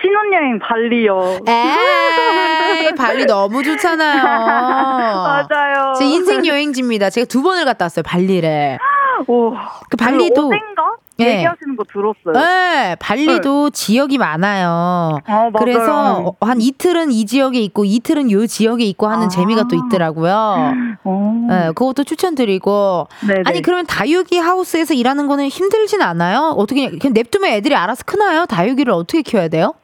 Speaker 2: 신혼여행 발리요.
Speaker 1: 에이 발리 너무 좋잖아요.
Speaker 2: 맞아요.
Speaker 1: 제 인생 여행지입니다. 제가 두 번을 갔다 왔어요 발리를.
Speaker 2: 오,
Speaker 1: 그 발리도
Speaker 2: 어젠가
Speaker 1: 네.
Speaker 2: 얘기하시는 거 들었어요.
Speaker 1: 네, 발리도 지역이 많아요.
Speaker 2: 아.
Speaker 1: 그래서 한 이틀은 이 지역에 있고 이틀은 요 지역에 있고 하는
Speaker 2: 아.
Speaker 1: 재미가 또 있더라고요.
Speaker 2: 어.
Speaker 1: 네, 그것도 추천드리고.
Speaker 2: 네네.
Speaker 1: 아니 그러면 다육이 하우스에서 일하는 거는 힘들진 않아요? 어떻게 그냥 냅두면 애들이 알아서 크나요? 다육이를 어떻게 키워야 돼요?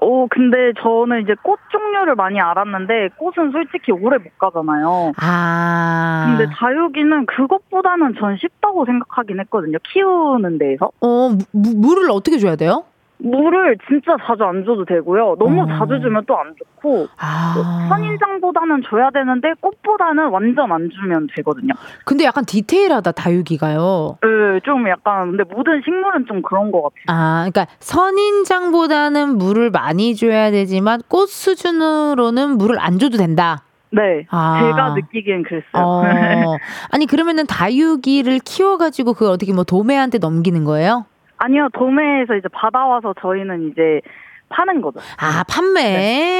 Speaker 2: 어, 근데 저는 이제 꽃 종류를 많이 알았는데 꽃은 솔직히 오래 못 가잖아요.
Speaker 1: 아.
Speaker 2: 근데 다육이는 그것보다는 전 쉽다고 생각하긴 했거든요. 키우는 데에서.
Speaker 1: 어 무, 물을 어떻게 줘야 돼요?
Speaker 2: 물을 진짜 자주 안 줘도 되고요. 너무
Speaker 1: 어.
Speaker 2: 자주 주면 또 안 좋고
Speaker 1: 아.
Speaker 2: 선인장보다는 줘야 되는데 꽃보다는 완전 안 주면 되거든요.
Speaker 1: 근데 약간 디테일하다 다육이가요.
Speaker 2: 네, 좀 약간 근데 모든 식물은 좀 그런 것 같아요.
Speaker 1: 아, 그러니까 선인장보다는 물을 많이 줘야 되지만 꽃 수준으로는 물을 안 줘도 된다.
Speaker 2: 네,
Speaker 1: 아.
Speaker 2: 제가 느끼기엔 그랬어요.
Speaker 1: 어. 아니 그러면은 다육이를 키워가지고 그걸 어떻게 뭐 도매한테 넘기는 거예요?
Speaker 2: 아니요, 도매에서 이제 받아와서 저희는 이제 파는 거죠.
Speaker 1: 아 판매.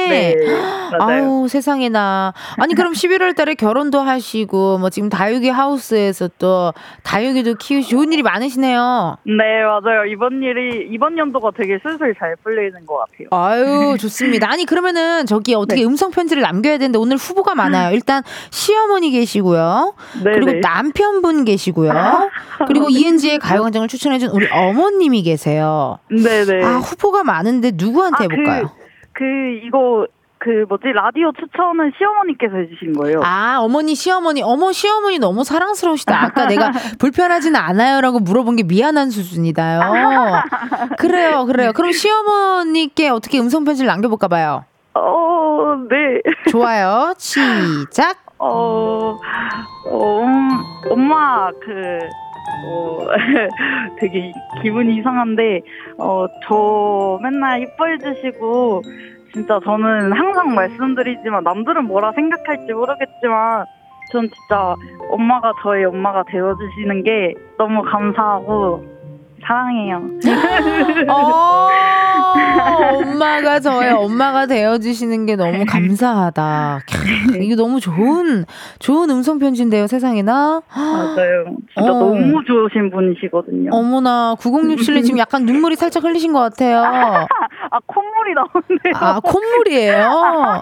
Speaker 2: 네, 맞아요.
Speaker 1: 아우 세상에나. 아니 그럼 11월 달에 결혼도 하시고 뭐 지금 다육이 하우스에서 또 다육이도 키우시 좋은 일이 많으시네요.
Speaker 2: 네, 맞아요. 이번 일이 이번 연도가 되게 슬슬 잘 풀리는 것 같아요.
Speaker 1: 아유 좋습니다. 아니 그러면은 저기 어떻게
Speaker 2: 네.
Speaker 1: 음성 편지를 남겨야 되는데 오늘 후보가 많아요. 일단 시어머니 계시고요.
Speaker 2: 네,
Speaker 1: 그리고
Speaker 2: 네.
Speaker 1: 남편분 계시고요. 그리고 이은지의 가요광장을 추천해 준 우리 어머님이 계세요.
Speaker 2: 네, 네.
Speaker 1: 아 후보가 많은데 누구 한테 해볼까요?
Speaker 2: 그, 그 이거 그 뭐지 라디오 추천은 시어머니께서 해주신 거예요.
Speaker 1: 아 어머니 시어머니 어머 시어머니 너무 사랑스러우시다. 아까 내가 불편하지는 않아요라고 물어본 게 미안한 수준이다요. 그래요, 그래요. 그럼 시어머니께 어떻게 음성 편지를 남겨볼까 봐요.
Speaker 2: 어, 네.
Speaker 1: 좋아요. 시작.
Speaker 2: 어, 어, 음, 엄마, 그, 어, 되게 기분이 이상한데, 어, 저 맨날 이뻐해 주시고, 진짜 저는 항상 말씀드리지만, 남들은 뭐라 생각할지 모르겠지만, 전 진짜 엄마가 저의 엄마가 되어주시는 게 너무 감사하고, 사랑해요.
Speaker 1: 어, 엄마가 저의 엄마가 되어주시는 게 너무 감사하다. 캬, 이거 너무 좋은, 좋은 음성 편지인데요, 세상에나.
Speaker 2: 맞아요. 진짜
Speaker 1: 어.
Speaker 2: 너무 좋으신 분이시거든요.
Speaker 1: 어머나, 9067님 지금 약간 눈물이 살짝 흘리신 것 같아요.
Speaker 2: 아, 콧물이 나오네요.
Speaker 1: 아, 콧물이에요?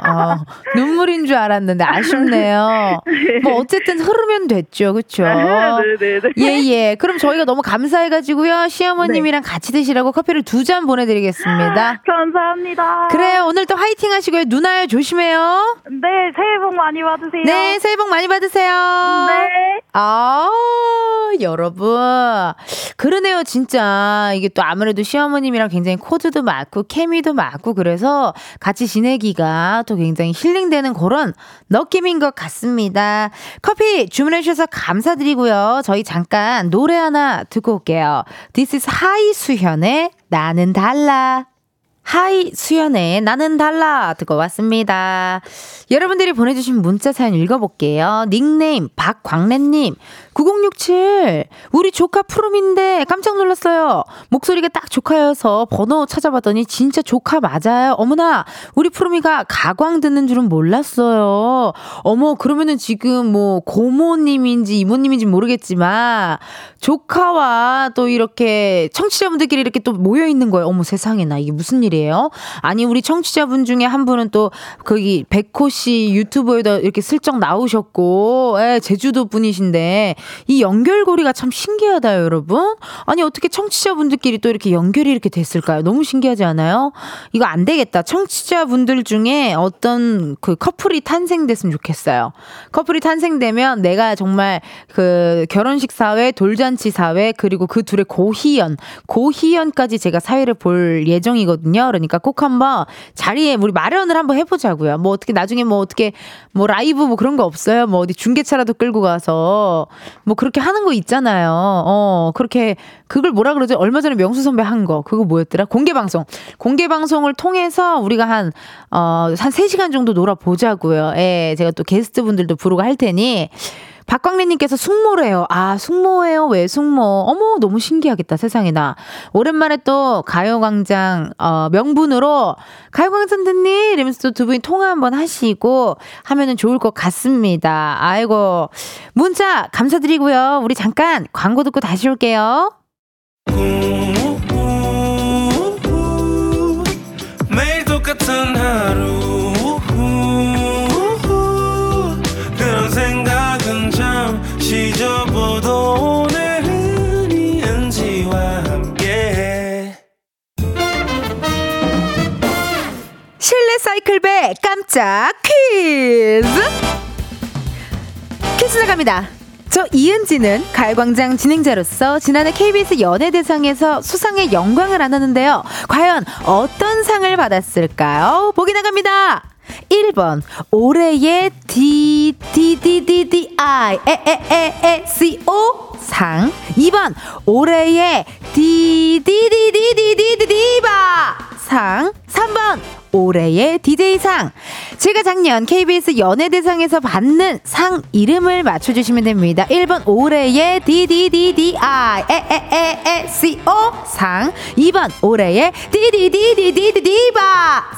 Speaker 1: 아, 눈물인 줄 알았는데 아쉽네요. 뭐, 어쨌든 흐르면 됐죠. 그쵸?
Speaker 2: 네네네.
Speaker 1: 예, 예. 그럼 저희가 너무 감사해가지고요. 시어머님이랑 같이 드시라고 커피를 두 잔 보내드리겠습니다.
Speaker 2: 감사합니다.
Speaker 1: 그래요. 오늘 또 화이팅 하시고요. 누나요, 조심해요.
Speaker 2: 네, 새해 복 많이 받으세요.
Speaker 1: 네, 새해 복 많이 받으세요.
Speaker 2: 네.
Speaker 1: 아, 여러분. 그러네요, 진짜. 이게 또 아무래도 시어머님이랑 굉장히 코드도 맞고, 케미도 맞고, 그래서 같이 지내기가 또 굉장히 힐링되는 그런 느낌인 것 같습니다. 커피 주문해주셔서 감사드리고요. 저희 잠깐 노래 하나 듣고 올게요. This is 하이수현의 나는 달라. 하이 수현의 나는 달라 듣고 왔습니다. 여러분들이 보내주신 문자 사연 읽어볼게요. 닉네임 박광래님 9067 우리 조카 푸름인데 깜짝 놀랐어요. 목소리가 딱 조카여서 번호 찾아봤더니 진짜 조카 맞아요. 어머나 우리 푸름이가 가광 듣는 줄은 몰랐어요. 어머 그러면은 지금 뭐 고모님인지 이모님인지 모르겠지만 조카와 또 이렇게 청취자분들끼리 이렇게 또 모여 있는 거예요. 어머 세상에나 이게 무슨 일이 에요? 아니 우리 청취자분 중에 한 분은 또 거기 백호 씨 유튜브에도 이렇게 슬쩍 나오셨고 예, 제주도 분이신데 이 연결고리가 참 신기하다 여러분. 아니 어떻게 청취자분들끼리 또 이렇게 연결이 이렇게 됐을까요? 너무 신기하지 않아요? 이거 안 되겠다. 청취자분들 중에 어떤 그 커플이 탄생됐으면 좋겠어요. 커플이 탄생되면 내가 정말 그 결혼식 사회, 돌잔치 사회, 그리고 그 둘의 고희연, 고희연까지 제가 사회를 볼 예정이거든요. 그러니까 꼭 한번 자리에 우리 마련을 한번 해보자고요. 뭐 어떻게 나중에 뭐 어떻게 뭐 라이브 뭐 그런 거 없어요? 뭐 어디 중계차라도 끌고 가서 뭐 그렇게 하는 거 있잖아요. 어, 그렇게 그걸 뭐라 그러죠? 얼마 전에 명수 선배 한 거. 그거 뭐였더라? 공개 방송. 공개 방송을 통해서 우리가 한, 어, 한 3시간 정도 놀아 보자고요. 예, 제가 또 게스트 분들도 부르고 할 테니. 박광래님께서 숙모래요. 아, 숙모예요? 왜 숙모? 어머, 너무 신기하겠다, 세상에나. 오랜만에 또 가요광장, 어, 명분으로 가요광장 듣니? 이러면서 두 분이 통화 한번 하시고 하면은 좋을 것 같습니다. 아이고. 문자 감사드리고요. 우리 잠깐 광고 듣고 다시 올게요. 사이클배 깜짝 퀴즈! 퀴즈 나갑니다. 저 이은지는 가요광장 진행자로서 지난해 KBS 연예대상에서 수상의 영광을 안았는데요. 과연 어떤 상을 받았을까요? 보기 나갑니다. 1번 올해의 D D D D D I E E E E C O 상 2번 올해의 D D D D D D D 디바 상 3번 올해의 DJ상. 제가 작년 KBS 연예대상에서 받는 상 이름을 맞춰주시면 됩니다. 1번 올해의 DDDDI 에에에에CO 상 2번 올해의 DDDDDD디바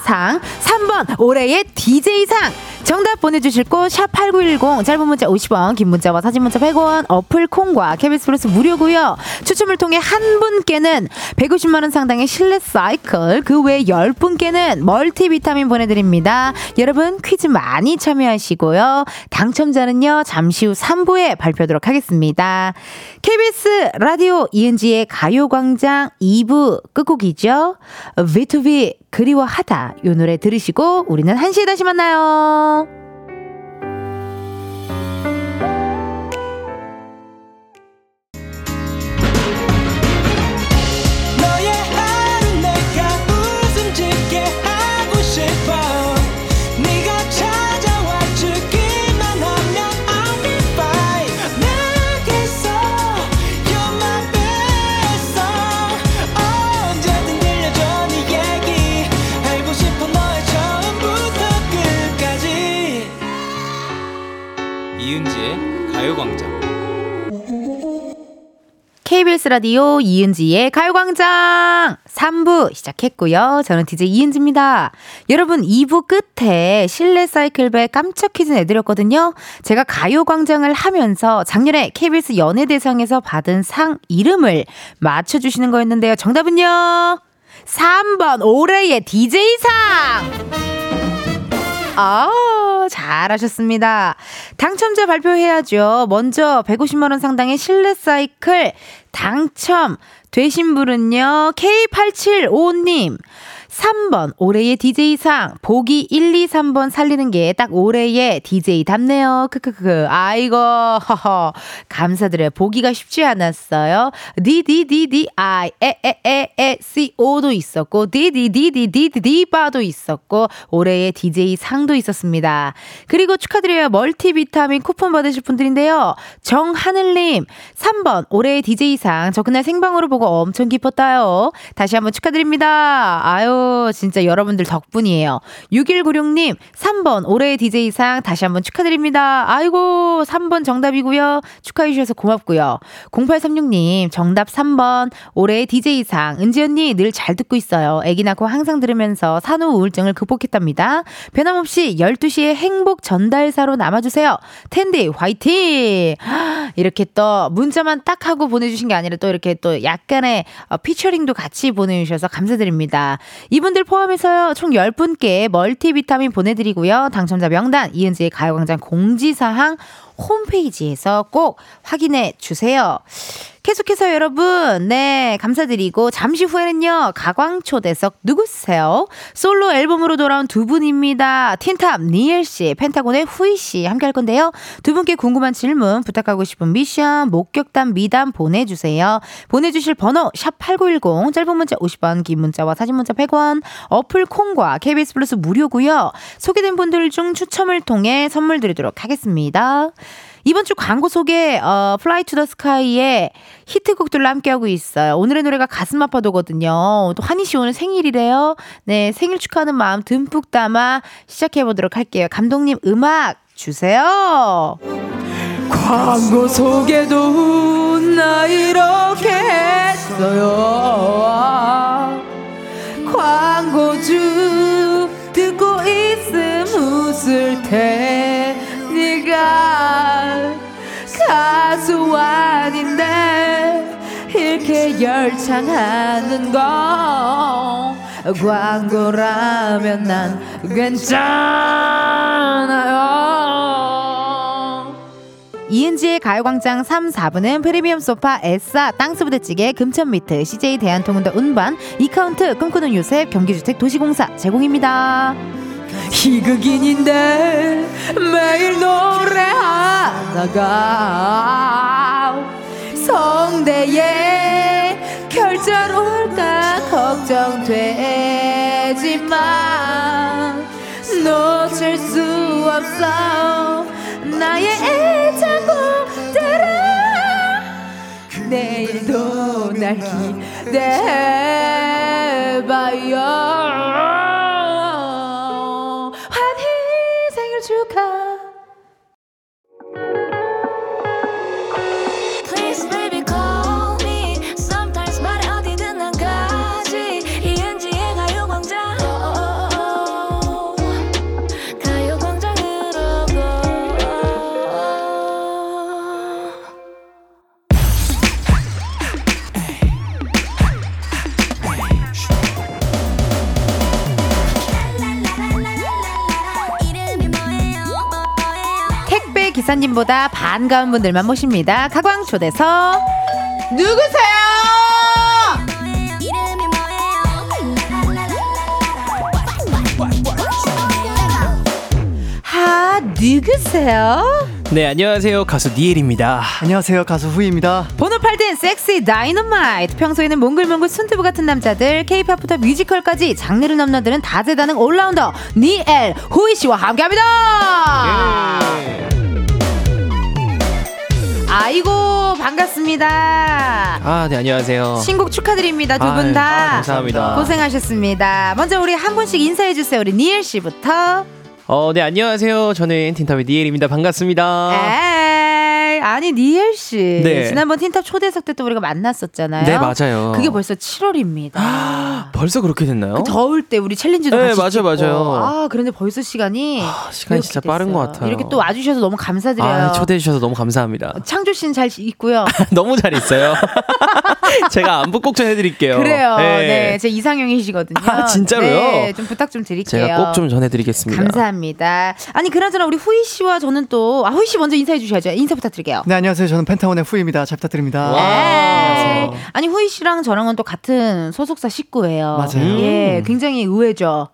Speaker 1: 상 3번 올해의 DJ상 정답 보내주실 곳 샵 8910 짧은 문자 50원 긴 문자와 사진 문자 100원 어플 콩과 KBS 플러스 무료고요. 추첨을 통해 한 분께는 150만 원 상당의 실내 사이클 그 외에 10분께는 멀티비타민 보내드립니다. 여러분 퀴즈 많이 참여하시고요. 당첨자는요 잠시 후 3부에 발표하도록 하겠습니다. KBS 라디오 이은지의 가요광장 2부 끝곡이죠. V2V 그리워하다 요 노래 들으시고 우리는 1시에 다시 만나요. KBS 라디오 이은지의 가요광장 3부 시작했고요. 저는 DJ 이은지입니다. 여러분 2부 끝에 실내 사이클배 깜짝 퀴즈 내드렸거든요. 제가 가요광장을 하면서 작년에 KBS 연예대상에서 받은 상 이름을 맞춰주시는 거였는데요. 정답은요. 3번 올해의 DJ상! 아, 잘하셨습니다. 당첨자 발표해야죠. 먼저 150만원 상당의 실내 사이클 당첨 되신 분은요, K875님. 3번 올해의 DJ상 보기 1, 2, 3번 살리는 게 딱 올해의 DJ답네요. 크크크. 아이고 허허 감사드려요. 보기가 쉽지 않았어요. DDDDI 에에에에 CO도 있었고 DDDDDD바도 있었고 올해의 DJ상도 있었습니다. 그리고 축하드려요. 멀티비타민 쿠폰 받으실 분들인데요. 정하늘 님 3번 올해의 DJ상 저 그날 생방으로 보고 엄청 기뻤다요. 다시 한번 축하드립니다. 아유 진짜 여러분들 덕분이에요. 6196님 3번 올해의 DJ상 다시 한번 축하드립니다. 아이고 3번 정답이고요. 축하해 주셔서 고맙고요. 0836님 정답 3번 올해의 DJ상 은지 언니 늘 잘 듣고 있어요. 애기 낳고 항상 들으면서 산후 우울증을 극복했답니다. 변함없이 12시에 행복 전달사로 남아주세요. 텐디 화이팅! 이렇게 또 문자만 딱 하고 보내주신 게 아니라 또 이렇게 또 약간의 어, 피처링도 같이 보내주셔서 감사드립니다. 이분들 포함해서요, 총 10분께 멀티비타민 보내드리고요. 당첨자 명단, 이은지의 가요광장 공지사항 홈페이지에서 꼭 확인해 주세요. 계속해서 여러분, 네, 감사드리고, 잠시 후에는요, 가광초대석 누구세요? 솔로 앨범으로 돌아온 두 분입니다. 틴탑, 니엘 씨, 펜타곤의 후이 씨 함께 할 건데요. 두 분께 궁금한 질문, 부탁하고 싶은 미션, 목격담, 미담 보내주세요. 보내주실 번호, 샵8910, 짧은 문자 50원, 긴 문자와 사진 문자 100원, 어플 콩과 KBS 플러스 무료고요 소개된 분들 중 추첨을 통해 선물 드리도록 하겠습니다. 이번 주 광고 소개, 어, 플라이 투더 스카이의 히트곡들로 함께하고 있어요. 오늘의 노래가 가슴 아파도거든요. 또 환희 씨 오늘 생일이래요. 네, 생일 축하하는 마음 듬뿍 담아 시작해 보도록 할게요. 감독님 음악 주세요.
Speaker 4: 광고 속에도 나 이렇게 했어요 광고주 듣고 있음 웃을 테 니까 가수 아닌데 이렇게 열창하는 거 광고라면 난 괜찮아요
Speaker 1: 이은지의 가요광장 3, 4부는 프리미엄 소파, 에싸, 땅스부대찌개, 금천미트, CJ 대한통운더 운반, 이카운트, 꿈꾸는 요셉, 경기주택 도시공사 제공입니다.
Speaker 4: 희극인인데 매일 노래하다가 성대에 결절 올까 걱정되지만 놓칠 수 없어 나의 애창곡들은 내일도 날 기대해
Speaker 1: 기사님보다 반가운 분들만 모십니다. 가광 초대서 누구세요? 하 누구세요?
Speaker 5: 네, 안녕하세요. 가수 니엘입니다.
Speaker 6: 안녕하세요 가수 후이입니다.
Speaker 1: 번호 8등 섹시 다이너마이트 평소에는 몽글몽글 순두부 같은 남자들 케이팝부터 뮤지컬까지 장르를 넘나드는 다재다능 올라운더 니엘 후이씨와 함께합니다 아이고 반갑습니다
Speaker 5: 아, 네, 안녕하세요.
Speaker 1: 신곡 축하드립니다 두
Speaker 5: 아유,
Speaker 1: 분다
Speaker 5: 아, 감사합니다.
Speaker 1: 고생하셨습니다 먼저 우리 한 분씩 인사해 주세요 우리 니엘 씨부터
Speaker 5: 어, 네, 안녕하세요. 저는 틴탑의 니엘입니다. 반갑습니다.
Speaker 1: 에이 아니 니엘 씨
Speaker 5: 네.
Speaker 1: 지난번 틴탑 초대석 때 또 우리가 만났었잖아요.
Speaker 5: 네, 맞아요.
Speaker 1: 그게 벌써 7월입니다.
Speaker 5: 벌써 그렇게 됐나요?
Speaker 1: 그 더울 때 우리 챌린지도
Speaker 5: 네,
Speaker 1: 같이
Speaker 5: 맞아요,
Speaker 1: 찍고.
Speaker 5: 맞아요.
Speaker 1: 아 그런데 벌써 시간이
Speaker 5: 시간이
Speaker 1: 이렇게
Speaker 5: 진짜 빠른
Speaker 1: 됐어요.
Speaker 5: 것 같아요.
Speaker 1: 이렇게 또 와주셔서 너무 감사드려요.
Speaker 5: 아, 초대해 주셔서 너무 감사합니다.
Speaker 1: 창조 씨는 잘 있고요.
Speaker 5: 너무 잘 있어요. 제가 안부 꼭 전해 드릴게요.
Speaker 1: 그래요. 네. 제 이상형이시거든요.
Speaker 5: 아, 진짜로요?
Speaker 1: 네, 좀 부탁 좀 드릴게요.
Speaker 5: 제가 꼭 좀 전해 드리겠습니다.
Speaker 1: 감사합니다. 아니 그나저나 우리 후이 씨와 저는 또 아, 후이 씨 먼저 인사해 주셔야죠. 인사 부탁드릴게요.
Speaker 6: 네 안녕하세요 저는 펜타곤의 후이입니다. 잘 부탁드립니다.
Speaker 1: 에이. 아니 후이 씨랑 저랑은 또 같은 소속사 식구예요.
Speaker 6: 맞아요.
Speaker 1: 예, 굉장히 의외죠.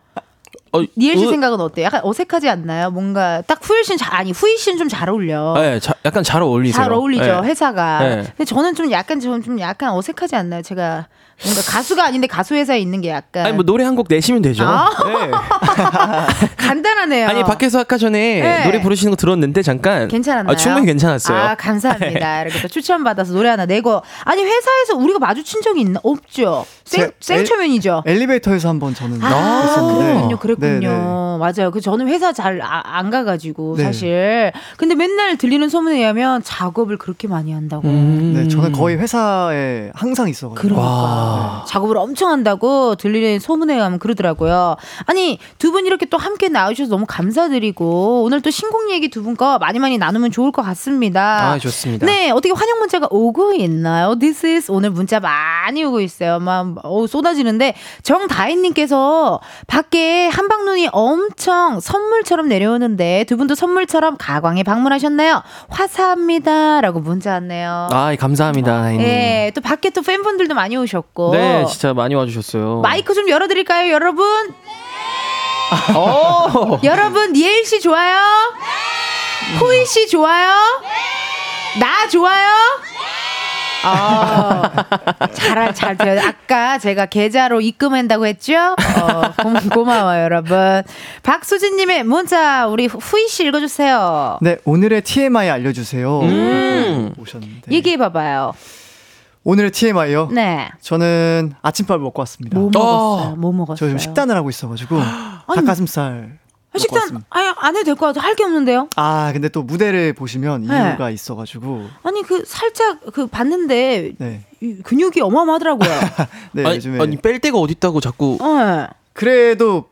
Speaker 5: 어,
Speaker 1: 니엘 씨
Speaker 5: 어,
Speaker 1: 생각은 어때요? 약간 어색하지 않나요? 뭔가 딱 후이 씨는 잘 아니 후이 씨는 좀 잘 어울려.
Speaker 5: 네, 자, 약간 잘 어울리세요.
Speaker 1: 잘 어울리죠
Speaker 5: 네.
Speaker 1: 회사가.
Speaker 5: 네.
Speaker 1: 근데 저는 좀 약간 좀, 좀 약간 어색하지 않나요? 제가 뭔가 가수가 아닌데 가수 회사에 있는 게 약간
Speaker 5: 아니 뭐 노래 한 곡 내시면 되죠.
Speaker 1: 아.
Speaker 5: 네.
Speaker 1: 간단하네요.
Speaker 5: 아니 밖에서 아까 전에
Speaker 1: 네.
Speaker 5: 노래 부르시는 거 들었는데 잠깐
Speaker 1: 괜찮았나요?
Speaker 5: 아, 충분히 괜찮았어요.
Speaker 1: 아 감사합니다. 이렇게 또 추천 받아서 노래 하나 내고 아니 회사에서 우리가 마주친 적이 있나 없죠. 생
Speaker 6: 제-
Speaker 1: 생초면이죠.
Speaker 6: 엘리베이터에서 한번 저는
Speaker 1: 아. 그랬군요, 그랬군요.
Speaker 6: 네, 네.
Speaker 1: 맞아요. 그 저는 회사 잘 안 가가지고
Speaker 6: 네.
Speaker 1: 사실. 근데 맨날 들리는 소문에 의하면 작업을 그렇게 많이 한다고.
Speaker 5: 음.
Speaker 6: 네, 저는 거의 회사에 항상 있어가지고.
Speaker 1: 그러니까
Speaker 5: 와.
Speaker 1: 작업을 엄청 한다고 들리는 소문에 의하면 그러더라고요. 아니 두 분 이렇게 또 함께 나와주셔서 너무 감사드리고 오늘 또 신곡 얘기 두분거 많이 많이 나누면 좋을 것 같습니다.
Speaker 5: 아, 좋습니다.
Speaker 1: 네, 어떻게 환영 문자가 오고 있나요? This is 오늘 문자 많이 오고 있어요. 막 어, 쏟아지는데 정다인님께서 밖에 한방눈이 엄청 선물처럼 내려오는데 두 분도 선물처럼 가광에 방문하셨나요? 화사합니다라고 문자 왔네요.
Speaker 5: 아, 감사합니다. 나인님.
Speaker 1: 예, 또 밖에 또 팬분들도 많이 오셨고.
Speaker 5: 네, 진짜 많이 와주셨어요.
Speaker 1: 마이크 좀 열어드릴까요, 여러분?
Speaker 5: 오!
Speaker 1: 여러분, 니엘 씨 좋아요? 호이 씨 좋아요? 나 좋아요? 아, 잘, 잘 돼요. 아까 제가 계좌로 입금한다고 했죠? 어, 고, 고마워요, 여러분. 박수진님의 문자, 우리 후이 씨 읽어주세요.
Speaker 6: 네, 오늘의 TMI 알려주세요.
Speaker 5: 음.
Speaker 6: 오셨는데.
Speaker 1: 얘기해봐봐요.
Speaker 6: 오늘의 TMI요.
Speaker 1: 네.
Speaker 6: 저는 아침밥을 먹고 왔습니다.
Speaker 1: 뭐 먹었어요? 뭐 먹었어요?
Speaker 6: 저 지금 식단을 하고 있어가지고 닭가슴살
Speaker 1: 식단. 아예 안 해도 될 것 같아. 할 게 없는데요.
Speaker 6: 아 근데 또 무대를 보시면
Speaker 1: 네.
Speaker 6: 이유가 있어가지고
Speaker 1: 아니 그 살짝 그 봤는데
Speaker 6: 네.
Speaker 1: 이 근육이 어마어마하더라고요.
Speaker 6: 네
Speaker 5: 아니,
Speaker 6: 요즘에
Speaker 5: 아니 뺄 데가 어딨다고 자꾸
Speaker 1: 어.
Speaker 6: 그래도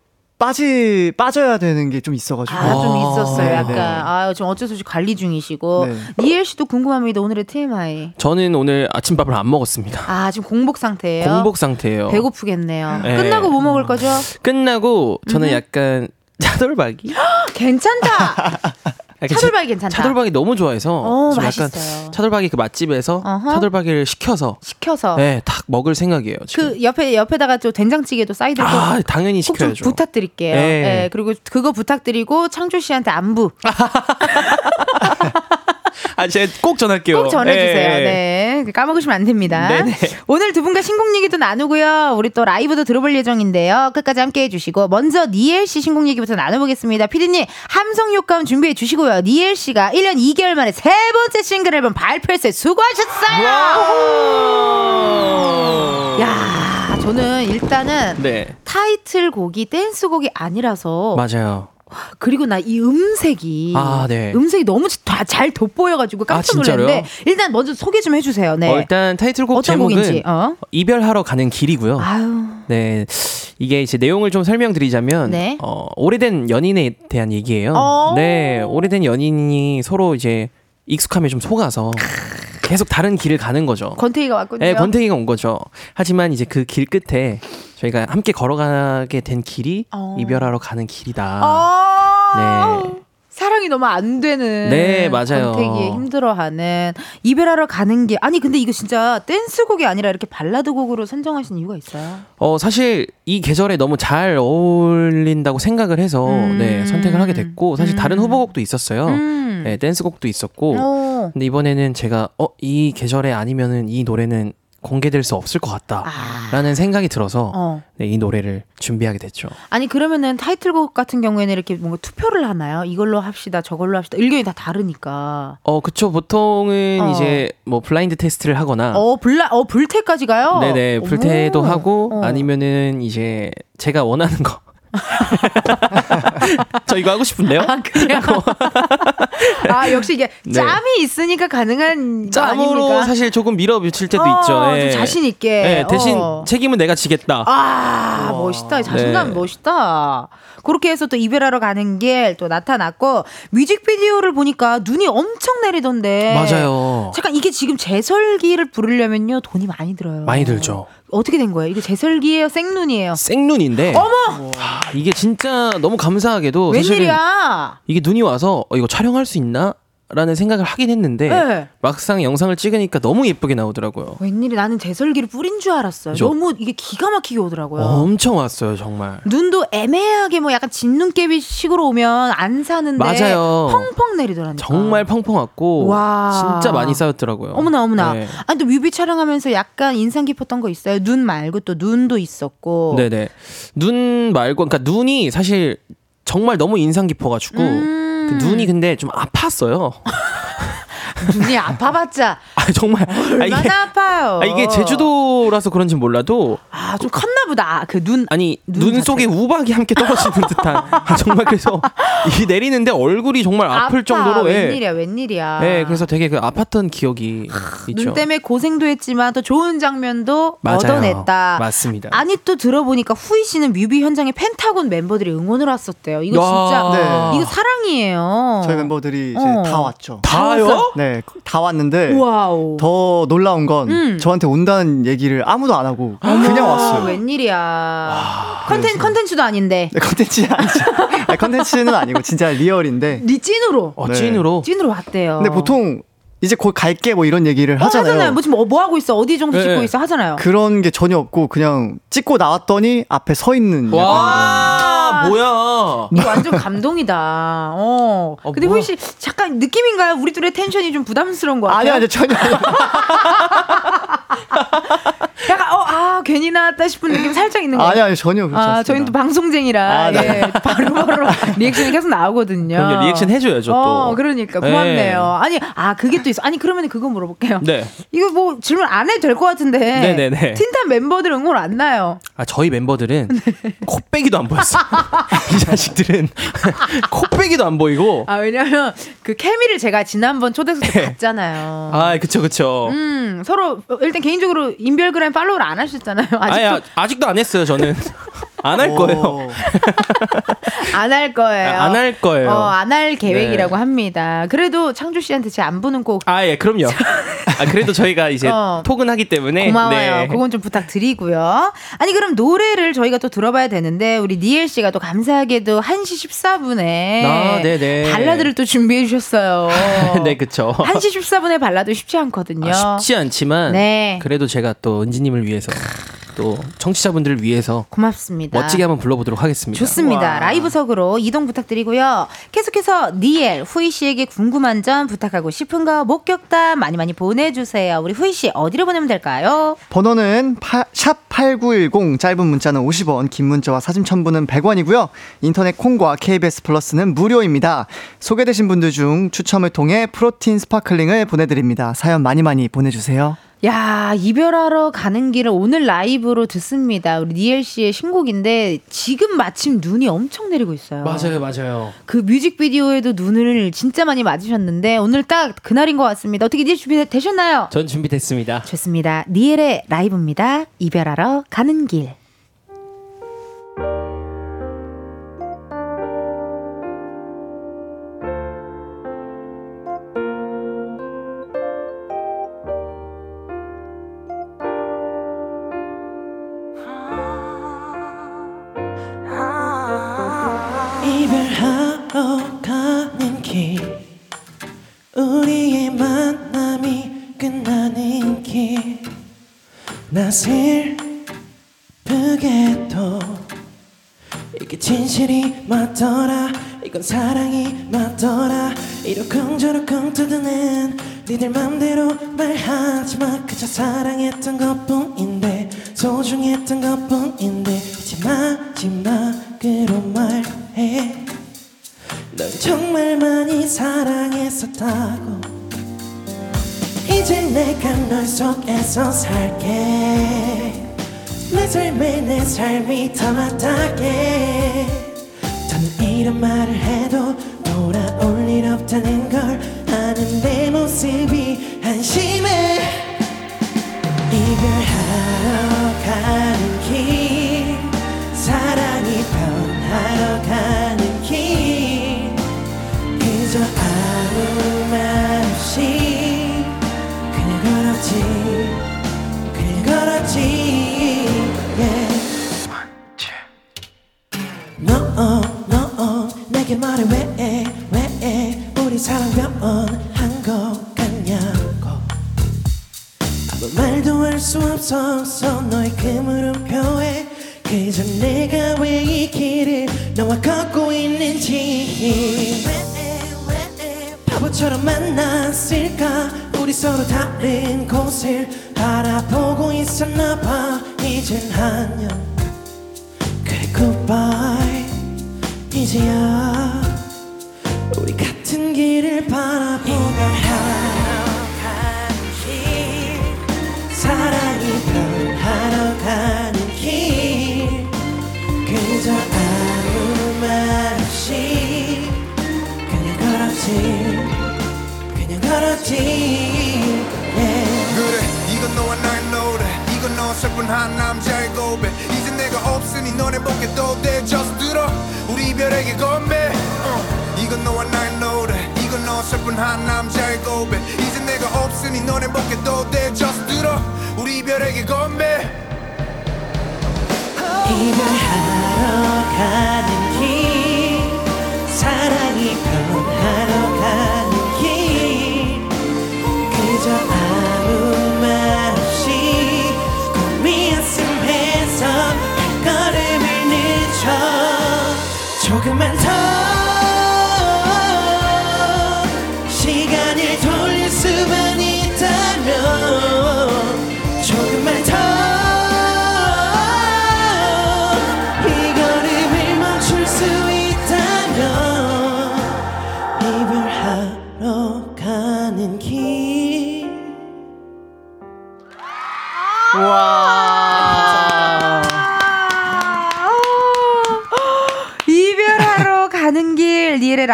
Speaker 6: 빠지 빠져야 되는 게 좀 있어가지고
Speaker 1: 아, 좀 있었어요.
Speaker 6: 네,
Speaker 1: 약간.
Speaker 6: 네.
Speaker 1: 아, 지금 어쩔 수 없이 관리 중이시고.
Speaker 6: 네.
Speaker 1: 니엘 씨도 궁금합니다. 오늘의 TMI.
Speaker 5: 저는 오늘 아침밥을 안 먹었습니다.
Speaker 1: 아, 지금 공복 상태예요.
Speaker 5: 공복 상태예요.
Speaker 1: 배고프겠네요.
Speaker 5: 네.
Speaker 1: 끝나고 뭐 먹을 거죠?
Speaker 5: 끝나고 저는
Speaker 1: 음.
Speaker 5: 약간 차돌박이?
Speaker 1: 괜찮다.
Speaker 5: 약간
Speaker 1: 차돌박이
Speaker 5: 제-
Speaker 1: 괜찮다.
Speaker 5: 차돌박이 너무 좋아해서
Speaker 1: 어,
Speaker 5: 지금 약간
Speaker 1: 맛있어요.
Speaker 5: 차돌박이 그 맛집에서
Speaker 1: 어허.
Speaker 5: 차돌박이를 시켜서
Speaker 1: 시켜서.
Speaker 5: 네, 딱 먹을 생각이에요. 지금.
Speaker 1: 그 옆에 옆에다가 좀 된장찌개도 사이드
Speaker 5: 아, 당연히 시켜야죠.
Speaker 1: 부탁드릴게요.
Speaker 5: 네.
Speaker 1: 네, 그리고 그거 부탁드리고 창조 씨한테 안부
Speaker 5: 아, 제가 꼭 전할게요.
Speaker 1: 꼭 전해주세요.
Speaker 5: 예, 예.
Speaker 1: 네, 까먹으시면 안 됩니다.
Speaker 5: 네네.
Speaker 1: 오늘 두 분과 신곡 얘기도 나누고요. 우리 또 라이브도 들어볼 예정인데요. 끝까지 함께 해주시고 먼저 니엘 씨 신곡 얘기부터 나눠보겠습니다. 피디님 함성 효과음 준비해 주시고요. 니엘 씨가 1년 2개월 만에 세 번째 싱글 앨범 발표했어요. 수고하셨어요. 야, 저는 일단은
Speaker 5: 네.
Speaker 1: 타이틀곡이 댄스곡이 아니라서
Speaker 5: 맞아요.
Speaker 1: 그리고 나 이 음색이
Speaker 5: 아, 네.
Speaker 1: 음색이 너무 다 잘 돋보여가지고 깜짝
Speaker 5: 아, 진짜로요?
Speaker 1: 놀랐는데 일단 먼저 소개 좀 해주세요. 네.
Speaker 5: 어, 일단 타이틀곡
Speaker 1: 어떤
Speaker 5: 제목은
Speaker 1: 곡인지, 어?
Speaker 5: 이별하러 가는 길이고요.
Speaker 1: 아유.
Speaker 5: 네. 이게 이제 내용을 좀 설명드리자면
Speaker 1: 네.
Speaker 5: 어, 오래된 연인에 대한 얘기예요.
Speaker 1: 어.
Speaker 5: 네. 오래된 연인이 서로 이제 익숙함에 좀 속아서 계속 다른 길을 가는 거죠.
Speaker 1: 권태기가 왔군요.
Speaker 5: 네, 권태기가 온 거죠. 하지만 이제 그 길 끝에 저희가 함께 걸어가게 된 길이
Speaker 1: 어.
Speaker 5: 이별하러 가는 길이다.
Speaker 1: 아,
Speaker 5: 네.
Speaker 1: 사랑이 너무 안 되는.
Speaker 5: 네, 맞아요.
Speaker 1: 권태기에 힘들어하는 이별하러 가는 게 아니 근데 이거 진짜 댄스곡이 아니라 이렇게 발라드 곡으로 선정하신 이유가 있어요?
Speaker 5: 어, 사실 이 계절에 너무 잘 어울린다고 생각을 해서
Speaker 1: 음.
Speaker 5: 네, 선택을 하게 됐고 사실 다른 후보곡도 있었어요.
Speaker 1: 음.
Speaker 5: 네, 댄스곡도 있었고
Speaker 1: 어.
Speaker 5: 근데 이번에는 제가 어, 이 계절에 아니면은 이 노래는 공개될 수 없을 것 같다라는 생각이 들어서
Speaker 1: 아. 어.
Speaker 5: 네, 이 노래를 준비하게 됐죠.
Speaker 1: 아니 그러면은 타이틀곡 같은 경우에는 이렇게 뭔가 투표를 하나요? 이걸로 합시다, 저걸로 합시다. 의견이 다 다르니까.
Speaker 5: 어, 그쵸. 보통은
Speaker 1: 어.
Speaker 5: 이제 뭐 블라인드 테스트를 하거나
Speaker 1: 어 불라, 어 불태까지 가요?
Speaker 5: 네네 불태도
Speaker 1: 오.
Speaker 5: 하고
Speaker 1: 어.
Speaker 5: 아니면은 이제 제가 원하는 거. 저 이거 하고 싶은데요?
Speaker 1: 아 그래요? 아 역시 이게
Speaker 5: 네.
Speaker 1: 짬이 있으니까 가능한 거
Speaker 5: 짬으로? 사실 조금 밀어붙일 때도
Speaker 1: 어,
Speaker 5: 있죠.
Speaker 1: 좀
Speaker 5: 예.
Speaker 1: 자신 있게.
Speaker 5: 예, 대신
Speaker 1: 어.
Speaker 5: 책임은 내가 지겠다.
Speaker 1: 아 멋있다 자신감
Speaker 5: 네.
Speaker 1: 멋있다 그렇게 해서 또 이별하러 가는 길 또 나타났고 뮤직비디오를 보니까 눈이 엄청 내리던데.
Speaker 5: 맞아요.
Speaker 1: 잠깐 이게 지금 제설기를 부르려면요 돈이 많이 들어요.
Speaker 5: 많이 들죠.
Speaker 1: 어떻게 된 거예요? 이게 제설기예요? 생눈이에요?
Speaker 5: 생눈인데.
Speaker 1: 어머!
Speaker 5: 아, 이게 진짜 너무 감사하게도
Speaker 1: 웬일이야?
Speaker 5: 이게 눈이 와서 어, 이거 촬영할 수 있나? 라는 생각을 하긴 했는데
Speaker 1: 네.
Speaker 5: 막상 영상을 찍으니까 너무 예쁘게 나오더라고요.
Speaker 1: 웬일이 나는 제설기를 뿌린 줄 알았어요
Speaker 5: 그죠?
Speaker 1: 너무 이게 기가 막히게 오더라고요
Speaker 5: 엄청 왔어요, 정말.
Speaker 1: 눈도 애매하게 뭐 약간 진눈깨비 식으로 오면 안 사는데
Speaker 5: 맞아요.
Speaker 1: 펑펑 내리더라니까
Speaker 5: 정말 펑펑 왔고
Speaker 1: 와.
Speaker 5: 진짜 많이 쌓였더라고요.
Speaker 1: 어머나 어머나.
Speaker 5: 네.
Speaker 1: 아니 또 뮤비 촬영하면서 약간 인상 깊었던 거 있어요? 눈 말고 또 눈도 있었고.
Speaker 5: 네네. 눈 말고, 그러니까 눈이 사실 정말 너무 인상 깊어가지고
Speaker 1: 음.
Speaker 5: 그 눈이 근데 좀 아팠어요.
Speaker 1: 눈이 아파봤자
Speaker 5: 아 정말 아,
Speaker 1: 얼마나
Speaker 5: 이게
Speaker 1: 아파요.
Speaker 5: 아, 이게 제주도라서 그런지 몰라도
Speaker 1: 아, 좀 컸나 보다. 그 눈.
Speaker 5: 아니
Speaker 1: 눈
Speaker 5: 눈, 속에 우박이 함께 떨어지는 듯한 아, 정말 그래서 이 내리는데 얼굴이 정말 아플
Speaker 1: 아파.
Speaker 5: 정도로 예.
Speaker 1: 웬일이야, 웬일이야.
Speaker 5: 예, 그래서 되게 그 아팠던 기억이 있죠.
Speaker 1: 눈 때문에 고생도 했지만 또 좋은 장면도
Speaker 5: 맞아요.
Speaker 1: 얻어냈다.
Speaker 5: 맞습니다.
Speaker 1: 아니 또 들어보니까 후이 씨는 뮤비 현장에 펜타곤 멤버들이 응원을 왔었대요. 이거
Speaker 5: 야.
Speaker 1: 진짜
Speaker 6: 네.
Speaker 1: 이거 사랑이에요.
Speaker 6: 저희 멤버들이 이제
Speaker 1: 어.
Speaker 6: 다 왔죠.
Speaker 5: 다요?
Speaker 6: 네, 다 왔는데
Speaker 1: 와우.
Speaker 6: 더 놀라운 건
Speaker 1: 음.
Speaker 6: 저한테 온다는 얘기를 아무도 안 하고 그냥
Speaker 1: 아,
Speaker 6: 왔어요.
Speaker 1: 웬일이야. 컨텐 컨텐츠도 아닌데.
Speaker 6: 네, 컨텐츠 아니죠. 아니, 컨텐츠는 아니고 진짜 리얼인데.
Speaker 1: 니 찐으로.
Speaker 5: 어,
Speaker 6: 네.
Speaker 5: 찐으로.
Speaker 1: 찐으로 왔대요.
Speaker 6: 근데 보통 이제 곧 갈게 뭐 이런 얘기를
Speaker 1: 어,
Speaker 6: 하잖아요.
Speaker 1: 하잖아요. 뭐 지금 뭐, 뭐 하고 있어? 어디 정도
Speaker 5: 네,
Speaker 1: 찍고
Speaker 5: 네.
Speaker 1: 있어? 하잖아요.
Speaker 6: 그런 게 전혀 없고 그냥 찍고 나왔더니 앞에 서 있는.
Speaker 5: 와 뭐야?
Speaker 1: 이거 완전 감동이다. 어.
Speaker 5: 어,
Speaker 1: 근데
Speaker 5: 뭐야?
Speaker 1: 씨 잠깐 느낌인가요? 우리 둘의 텐션이 좀 부담스러운 것 같아요.
Speaker 6: 아니 아니 전혀.
Speaker 1: 약간 어, 아 괜히 나 나왔다 싶은 느낌 살짝 있는 거
Speaker 6: 아니
Speaker 1: 같아요.
Speaker 6: 아니 전혀 그렇지
Speaker 1: 아. 저희는 또 방송쟁이라
Speaker 6: 아, 네.
Speaker 1: 예, 바로 바로 리액션이 계속 나오거든요.
Speaker 5: 그럼요, 리액션 해줘야죠, 또.
Speaker 1: 어, 그러니까
Speaker 5: 네.
Speaker 1: 고맙네요. 아니, 아 그게 또 있어. 아니 그러면 그거 물어볼게요.
Speaker 5: 네.
Speaker 1: 이거 뭐 질문 안 해도 될 것 같은데.
Speaker 5: 네네네.
Speaker 1: 틴탄 멤버들 응원 안 나요.
Speaker 5: 아 저희 멤버들은
Speaker 1: 네.
Speaker 5: 코빼기도 안 보였어. 이 자식들은 코빼기도 안 보이고.
Speaker 1: 아 왜냐면 그 케미를 제가 지난번 초대석 때 봤잖아요.
Speaker 5: 아 그쵸 그쵸.
Speaker 1: 음 서로 일단 개인적으로 인별그램 팔로우를 안 하셨잖아요. 아직도
Speaker 5: 아니, 아, 아직도 안 했어요 저는. 안 할 거예요.
Speaker 1: 안 할 거예요.
Speaker 5: 안 할 거예요.
Speaker 1: 어, 안 할 계획이라고
Speaker 5: 네.
Speaker 1: 합니다. 그래도 창주 씨한테 제 안 부는
Speaker 5: 꼭아예 그럼요. 아 그래도 저희가 이제
Speaker 1: 어.
Speaker 5: 톡은 하기 때문에
Speaker 1: 고마워요.
Speaker 5: 네.
Speaker 1: 그건 좀 부탁드리고요. 아니 그럼 노래를 저희가 또 들어봐야 되는데 우리 니엘 씨가 또 감사하게도 1시 14분에
Speaker 5: 아, 네네.
Speaker 1: 발라드를 또 준비해 주셨어요.
Speaker 5: 네 그쵸.
Speaker 1: 1시 14분에 발라드 쉽지 않거든요.
Speaker 5: 아, 쉽지 않지만
Speaker 1: 네.
Speaker 5: 그래도 제가 또 은지님을 위해서 또 청취자분들을 위해서
Speaker 1: 고맙습니다.
Speaker 5: 멋지게 한번 불러보도록 하겠습니다.
Speaker 1: 좋습니다. 라이브석으로 이동 부탁드리고요. 계속해서 니엘 후이 씨에게 궁금한 점 부탁하고 싶은 거 목격담 많이 많이 보내주세요. 우리 후이 씨 어디로 보내면 될까요?
Speaker 6: 번호는 샵8910 짧은 문자는 50원 긴 문자와 사진 첨부는 100원이고요. 인터넷 콩과 KBS 플러스는 무료입니다. 소개되신 분들 중 추첨을 통해 프로틴 스파클링을 보내드립니다. 사연 많이 많이 보내주세요.
Speaker 1: 야 이별하러 가는 길을 오늘 라이브로 듣습니다. 우리 니엘 씨의 신곡인데 지금 마침 눈이 엄청 내리고 있어요.
Speaker 5: 맞아요 맞아요.
Speaker 1: 그 뮤직비디오에도 눈을 진짜 많이 맞으셨는데 오늘 딱 그날인 것 같습니다. 어떻게 니엘 준비 되셨나요?
Speaker 5: 전 준비됐습니다.
Speaker 1: 좋습니다. 니엘의 라이브입니다. 이별하러 가는 길.
Speaker 7: 슬프게도 이게 진실이 맞더라 이건 사랑이 맞더라. 이러쿵저러쿵 뜯어낸 니들 맘대로 말하지마. 그저 사랑했던 것뿐인데 소중했던 것뿐인데 이제 마지막으로 말해. 널 정말 많이 사랑했었다고 이제 내가 널 속에서 살게. 내 삶에 내 삶이 더 맞다게. 더는 이런 말을 해도 돌아올 일 없다는 걸 아는 내 모습이 한심해. 이별하러 가 내게 말해? 왜, 왜 우리 사랑 변한 것 같냐고 아무 말도 할 수 없어서 너의 그 물음표에 그저 내가 왜 이 길을 너와 걷고 있는지. 바보처럼 만났을까? 우리 서로 다른 곳을 바라보고 있었나 봐. 이젠 안녕 이제야 우리 같은 길을 바라보며 가는 길. 사랑이 변하러 가는 길. 그저 아무 말 없이 그냥 걸었지. 그냥 걸었지. Yeah.
Speaker 8: 그래 이건 너와 나의 노래. 이건 너 슬픈 한 남자의 고백 없으니 너네 보게 또돼 just 들어. 우리 이별에게 건배. 어. 이건 너와 나의 노래. 이건 너 슬픈 한 남자의 고백. 이제 내가 없으니 너네 보게 또돼 just 들어. 우리 이별에게 건배.
Speaker 7: 이별하러 가는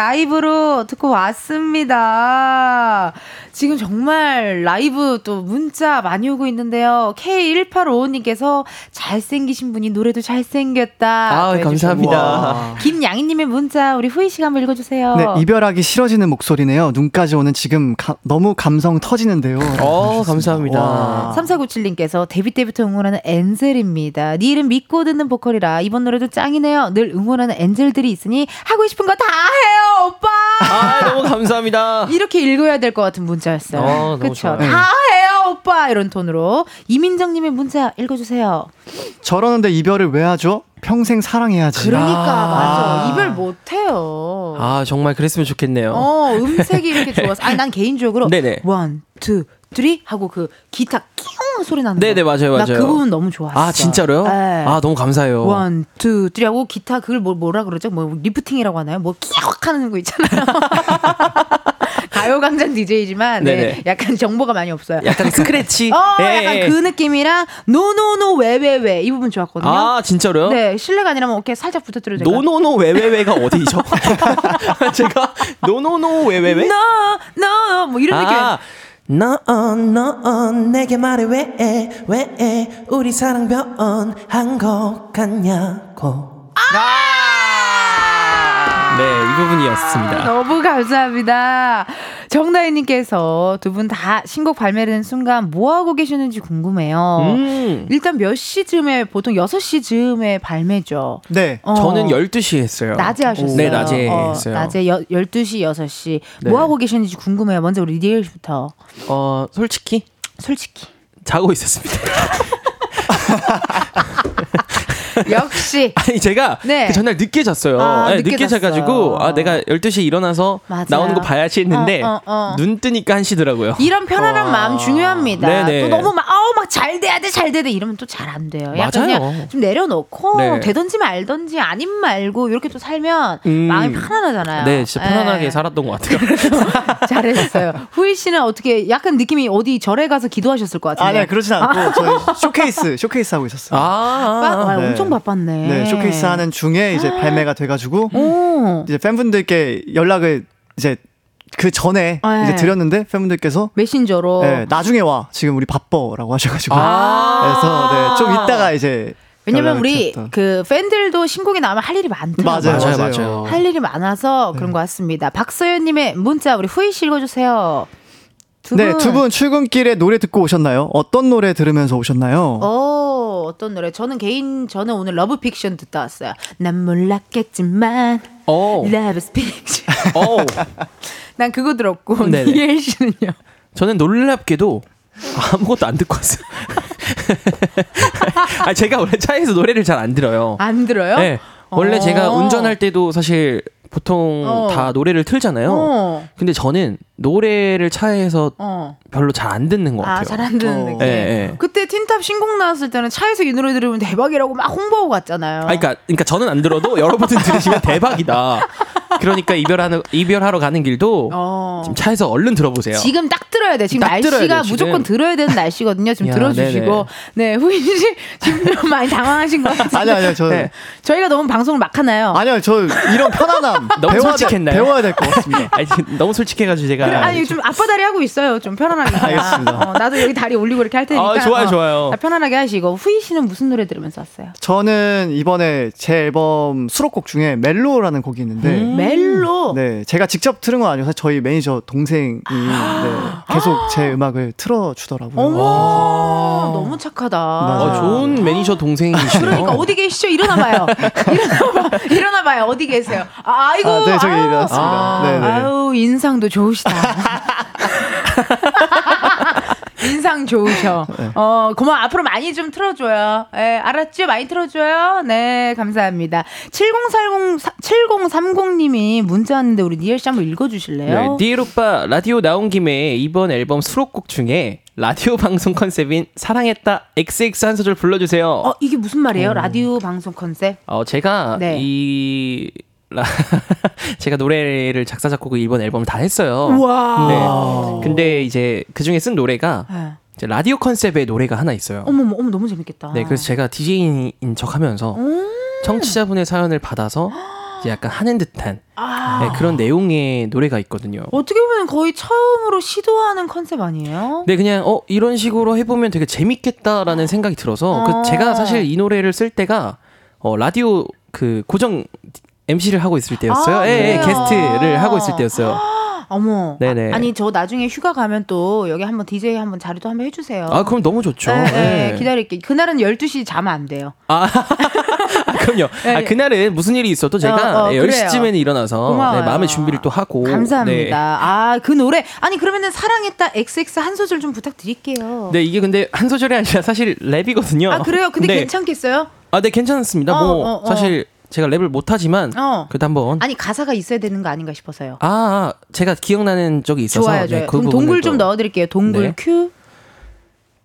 Speaker 1: 라이브로 듣고 왔습니다. 지금 정말 라이브 또 문자 많이 오고 있는데요. K1855님께서 잘생기신 분이 노래도 잘생겼다.
Speaker 5: 아,
Speaker 1: 또
Speaker 5: 감사합니다.
Speaker 1: 김양희님의 문자 우리 후희 씨가 한번 읽어주세요.
Speaker 6: 네, 이별하기 싫어지는 목소리네요. 눈까지 오는 지금 가- 너무 감성 터지는데요.
Speaker 5: 어, 감사합니다.
Speaker 6: 와.
Speaker 1: 3497님께서 데뷔 때부터 응원하는 엔젤입니다. 니 이름 믿고 듣는 보컬이라 이번 노래도 짱이네요. 늘 응원하는 엔젤들이 있으니 하고 싶은 거 다 해요, 오빠.
Speaker 5: 아, 너무 감사합니다.
Speaker 1: 이렇게 읽어야 될 것 같은 문자였어요. 그렇죠.
Speaker 5: 좋아요.
Speaker 1: 다 해요, 오빠. 이런 톤으로 이민정님의 문자 읽어주세요.
Speaker 6: 저러는데 이별을 왜 하죠? 평생 사랑해야지.
Speaker 1: 그러니까
Speaker 6: 아.
Speaker 1: 맞아. 이별 못해요.
Speaker 5: 아, 정말 그랬으면 좋겠네요.
Speaker 1: 어, 음색이 이렇게 좋아서. 아니, 난 개인적으로
Speaker 5: 네네.
Speaker 1: one, two, three 하고 그 기타 끼용 소리 나는
Speaker 5: 네네,
Speaker 1: 거.
Speaker 5: 맞아요,
Speaker 1: 나
Speaker 5: 맞아요.
Speaker 1: 그 부분 너무 좋았어.
Speaker 5: 아, 진짜로요?
Speaker 1: 네.
Speaker 5: 아, 너무 감사해요.
Speaker 1: one, two, three 하고 기타 그걸 뭐, 뭐라 그러죠? 뭐 리프팅이라고 하나요? 뭐 끼역 하는 거 있잖아요. 가요광장 DJ지만 네. 약간 정보가 많이 없어요.
Speaker 5: 약간 스크래치.
Speaker 1: 어,
Speaker 5: 예,
Speaker 1: 약간
Speaker 5: 예.
Speaker 1: 그 느낌이랑 no no no 왜왜왜 이 부분 좋았거든요.
Speaker 5: 아, 진짜로요?
Speaker 1: 네, 실례가 아니라면 어깨 살짝 부탁드려도 될까요?
Speaker 5: no no no 왜왜왜가 어디죠? 제가 no no no 왜왜왜?
Speaker 1: no, 뭐 이런 느낌.
Speaker 5: 아,
Speaker 7: no, no, 내게 말해 왜, 왜, 우리 사랑 변한 것 같냐고.
Speaker 5: 네, 이 부분이었습니다.
Speaker 1: 너무 감사합니다. 정다희님께서 두 분 다 신곡 발매되는 순간 뭐 하고 계시는지 궁금해요.
Speaker 5: 음.
Speaker 1: 일단 몇 시쯤에 보통 6시쯤에 발매죠.
Speaker 6: 네.
Speaker 1: 어.
Speaker 5: 저는 12시에 했어요.
Speaker 1: 낮에 하셨어요.
Speaker 5: 네, 낮에
Speaker 1: 어,
Speaker 5: 했어요.
Speaker 1: 낮에 여, 12시, 6시.
Speaker 5: 네.
Speaker 1: 뭐 하고 계시는지 궁금해요. 먼저 우리 리엘 씨부터.
Speaker 5: 어, 솔직히
Speaker 1: 솔직히.
Speaker 5: 자고 있었습니다.
Speaker 1: 역시.
Speaker 5: 아니 제가
Speaker 1: 네.
Speaker 5: 그 전날 늦게 잤어요.
Speaker 1: 아,
Speaker 5: 네,
Speaker 1: 늦게
Speaker 5: 늦게, 자가지고. 아 내가 12시에 일어나서
Speaker 1: 맞아요.
Speaker 5: 나오는 거 봐야지 했는데
Speaker 1: 어, 어, 어.
Speaker 5: 눈 뜨니까 1시더라고요.
Speaker 1: 이런 편안한 마음 중요합니다.
Speaker 5: 네네.
Speaker 1: 또 너무 막 아우 막 잘 돼야 돼, 잘 돼야 돼 이러면 또 잘 안 돼요. 약간
Speaker 5: 맞아요.
Speaker 1: 그냥 좀 내려놓고
Speaker 5: 네.
Speaker 1: 되든지 말든지 아님 말고 이렇게 또 살면
Speaker 5: 음.
Speaker 1: 마음이 편안하잖아요.
Speaker 5: 네, 진짜 편안하게
Speaker 1: 네.
Speaker 5: 살았던 것 같아요.
Speaker 1: 잘했어요. 후이 씨는 어떻게 약간 느낌이 어디 절에 가서 기도하셨을 것 같은데.
Speaker 6: 아, 네, 그러진 않고 저희 쇼케이스, 쇼케이스 하고 있었어요.
Speaker 5: 아,
Speaker 1: 빠- 와,
Speaker 6: 네.
Speaker 1: 엄청 바빴네.
Speaker 6: 네, 쇼케이스 하는 중에 이제 발매가 돼가지고
Speaker 1: 오.
Speaker 6: 이제 팬분들께 연락을 이제 그 전에
Speaker 1: 네.
Speaker 6: 이제 드렸는데 팬분들께서
Speaker 1: 메신저로.
Speaker 6: 네, 나중에 와 지금 우리 바빠라고 하셔가지고
Speaker 1: 아.
Speaker 6: 그래서 네, 좀 이따가 이제
Speaker 1: 왜냐면 우리
Speaker 6: 드렸던.
Speaker 1: 그 팬들도 신곡이 나오면 할 일이 많더라고요.
Speaker 6: 맞아요,
Speaker 5: 맞아요,
Speaker 6: 맞아요.
Speaker 5: 맞아요.
Speaker 1: 할 일이 많아서 그런 것 같습니다. 박서연님의 문자 우리 후이 씨 읽어주세요. 두
Speaker 6: 네,
Speaker 1: 분.
Speaker 6: 두분 출근길에 노래 듣고 오셨나요? 어떤 노래 들으면서 오셨나요?
Speaker 1: 어, 어떤 노래? 저는 개인 저는 오늘 Love Fiction 듣다 왔어요. 난 몰랐겠지만
Speaker 5: 어.
Speaker 1: Love Fiction.
Speaker 5: 어.
Speaker 1: 난 그거 들었고
Speaker 5: 네네.
Speaker 1: 니엘 씨는요?
Speaker 5: 저는 놀랍게도 아무것도 안 듣고 왔어요. 아, 제가 원래 차에서 노래를 잘 안 들어요.
Speaker 1: 안 들어요?
Speaker 5: 네. 원래
Speaker 1: 어.
Speaker 5: 제가 운전할 때도 사실 보통
Speaker 1: 어.
Speaker 5: 다 노래를 틀잖아요.
Speaker 1: 어.
Speaker 5: 근데 저는 노래를 차에서
Speaker 1: 어.
Speaker 5: 별로 잘 안 듣는 것 같아요.
Speaker 1: 아, 잘 안 듣는
Speaker 6: 어.
Speaker 1: 느낌.
Speaker 5: 예, 예.
Speaker 1: 그때 틴탑 신곡 나왔을 때는 차에서 이 노래 들으면 대박이라고 막 홍보하고 갔잖아요.
Speaker 5: 아, 그러니까, 그러니까 저는 안 들어도 여러분들 들으시면 대박이다. 그러니까 이별하는 이별하러 가는 길도
Speaker 1: 어.
Speaker 5: 지금 차에서 얼른 들어보세요.
Speaker 1: 지금 딱 들어야 돼. 지금
Speaker 5: 딱 들어야
Speaker 1: 날씨가
Speaker 5: 돼요, 지금.
Speaker 1: 무조건 들어야 되는 날씨거든요. 지금
Speaker 5: 야,
Speaker 1: 들어주시고. 네, 후인 씨 지금 좀 많이 당황하신 것 같아요.
Speaker 6: 아니요, 아니요, 저
Speaker 1: 네. 저희가 너무 방송을 막 하나요?
Speaker 6: 아니요, 저 이런 편안함
Speaker 5: 너무
Speaker 6: 배워야 돼-
Speaker 5: 솔직했나요?
Speaker 6: 배워야 될 것 같습니다.
Speaker 5: 아니, 너무 솔직해가지고 제가
Speaker 1: 아니 좀 앞바다리 하고 있어요. 좀 편안하게.
Speaker 6: 알겠습니다.
Speaker 1: 어, 나도 여기 다리 올리고 이렇게 할 테니까.
Speaker 5: 아, 좋아요,
Speaker 1: 어,
Speaker 5: 좋아요.
Speaker 1: 다 편안하게 하시고 후이 씨는 무슨 노래 들으면서 왔어요?
Speaker 6: 저는 이번에 제 앨범 수록곡 중에 멜로라는 곡이 있는데
Speaker 1: 음. 멜로.
Speaker 6: 네, 제가 직접 들은 건 아니어서 저희 매니저 동생이 네, 계속 제 음악을 틀어주더라고요.
Speaker 1: 어머, 너무 착하다.
Speaker 5: 어, 좋은 매니저 동생이시네요.
Speaker 1: 그러니까 어디 계시죠? 일어나봐요. 일어나봐, 일어나봐요. 어디 계세요? 아, 아이고.
Speaker 6: 아, 네, 저기. 일어났습니다.
Speaker 5: 아,
Speaker 6: 네, 네.
Speaker 1: 아유 인상도 좋으시다. 인상 좋으셔.
Speaker 6: 네.
Speaker 1: 어, 고마워. 앞으로 많이 좀 틀어줘요. 예, 알았죠? 많이 틀어줘요. 네, 감사합니다. 7040, 7030님이 문자 왔는데 우리 니엘 씨 한번
Speaker 5: 네,
Speaker 1: 읽어주실래요?
Speaker 5: 니엘 오빠 라디오 나온 김에 이번 앨범 수록곡 중에 라디오 방송 컨셉인 사랑했다 XX 한 소절 불러주세요.
Speaker 1: 어, 이게 무슨 말이에요? 라디오 방송 컨셉?
Speaker 5: 어, 제가
Speaker 1: 네.
Speaker 5: 이 라... 제가 노래를 작사 작곡을 이번 앨범을 다 했어요.
Speaker 1: 우와.
Speaker 5: 네. 근데 이제 그 중에 쓴 노래가
Speaker 1: 네.
Speaker 5: 이제 라디오 컨셉의 노래가 하나 있어요.
Speaker 1: 어머, 어머, 너무 재밌겠다.
Speaker 5: 네, 그래서 제가 DJ인 척하면서 청취자분의 사연을 받아서 이제 약간 하는 듯한
Speaker 1: 아.
Speaker 5: 네, 그런 내용의 노래가 있거든요.
Speaker 1: 어떻게 보면 거의 처음으로 시도하는 컨셉 아니에요?
Speaker 5: 네, 그냥 어 이런 식으로 해보면 되게 재밌겠다라는 생각이 들어서
Speaker 1: 어.
Speaker 5: 그 제가 사실 이 노래를 쓸 때가 어 라디오 그 고정 MC를 하고 있을 때였어요.
Speaker 1: 아,
Speaker 5: 예, 예? 게스트를 하고 있을 때였어요.
Speaker 1: 어머.
Speaker 5: 네네.
Speaker 1: 아, 아니, 저 나중에 휴가 가면 또 여기 한번 DJ 한번 자리도 한번 해주세요.
Speaker 5: 아, 그럼 너무 좋죠.
Speaker 1: 네, 네,
Speaker 5: 네.
Speaker 1: 기다릴게요. 그날은 12시 자면 안 돼요.
Speaker 5: 아, 그럼요. 아, 그날은 무슨 일이 있어도 제가
Speaker 1: 어, 어,
Speaker 5: 예,
Speaker 1: 그래요.
Speaker 5: 10시쯤에는 일어나서
Speaker 1: 고마워요.
Speaker 5: 네, 마음의 준비를 또 하고.
Speaker 1: 감사합니다.
Speaker 5: 네.
Speaker 1: 아, 그 노래. 아니, 그러면은 사랑했다 XX 한 소절 좀 부탁드릴게요.
Speaker 5: 네, 이게 근데 한 소절이 아니라 사실 랩이거든요.
Speaker 1: 아, 그래요? 근데
Speaker 5: 네.
Speaker 1: 괜찮겠어요?
Speaker 5: 아, 네, 괜찮습니다.
Speaker 1: 어,
Speaker 5: 뭐,
Speaker 1: 어, 어.
Speaker 5: 사실 제가 랩을 못하지만,
Speaker 1: 어.
Speaker 5: 그래도 한번.
Speaker 1: 아니, 가사가 있어야 되는 거 아닌가 싶어서요.
Speaker 5: 아, 아, 제가 기억나는 적이 있어서.
Speaker 1: 좋아요,
Speaker 5: 네,
Speaker 1: 좋아요.
Speaker 5: 그
Speaker 1: 그럼 동굴
Speaker 5: 또-
Speaker 1: 좀 넣어드릴게요. 동굴
Speaker 5: 네.
Speaker 1: 큐.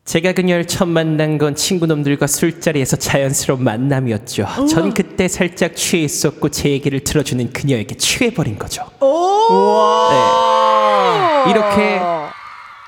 Speaker 5: 제가 그녀를 처음 만난 건 친구놈들과 술자리에서 자연스러운 만남이었죠. 전 그때 살짝 취해 있었고 제 얘기를 들어주는 그녀에게 취해버린 거죠. 네. 이렇게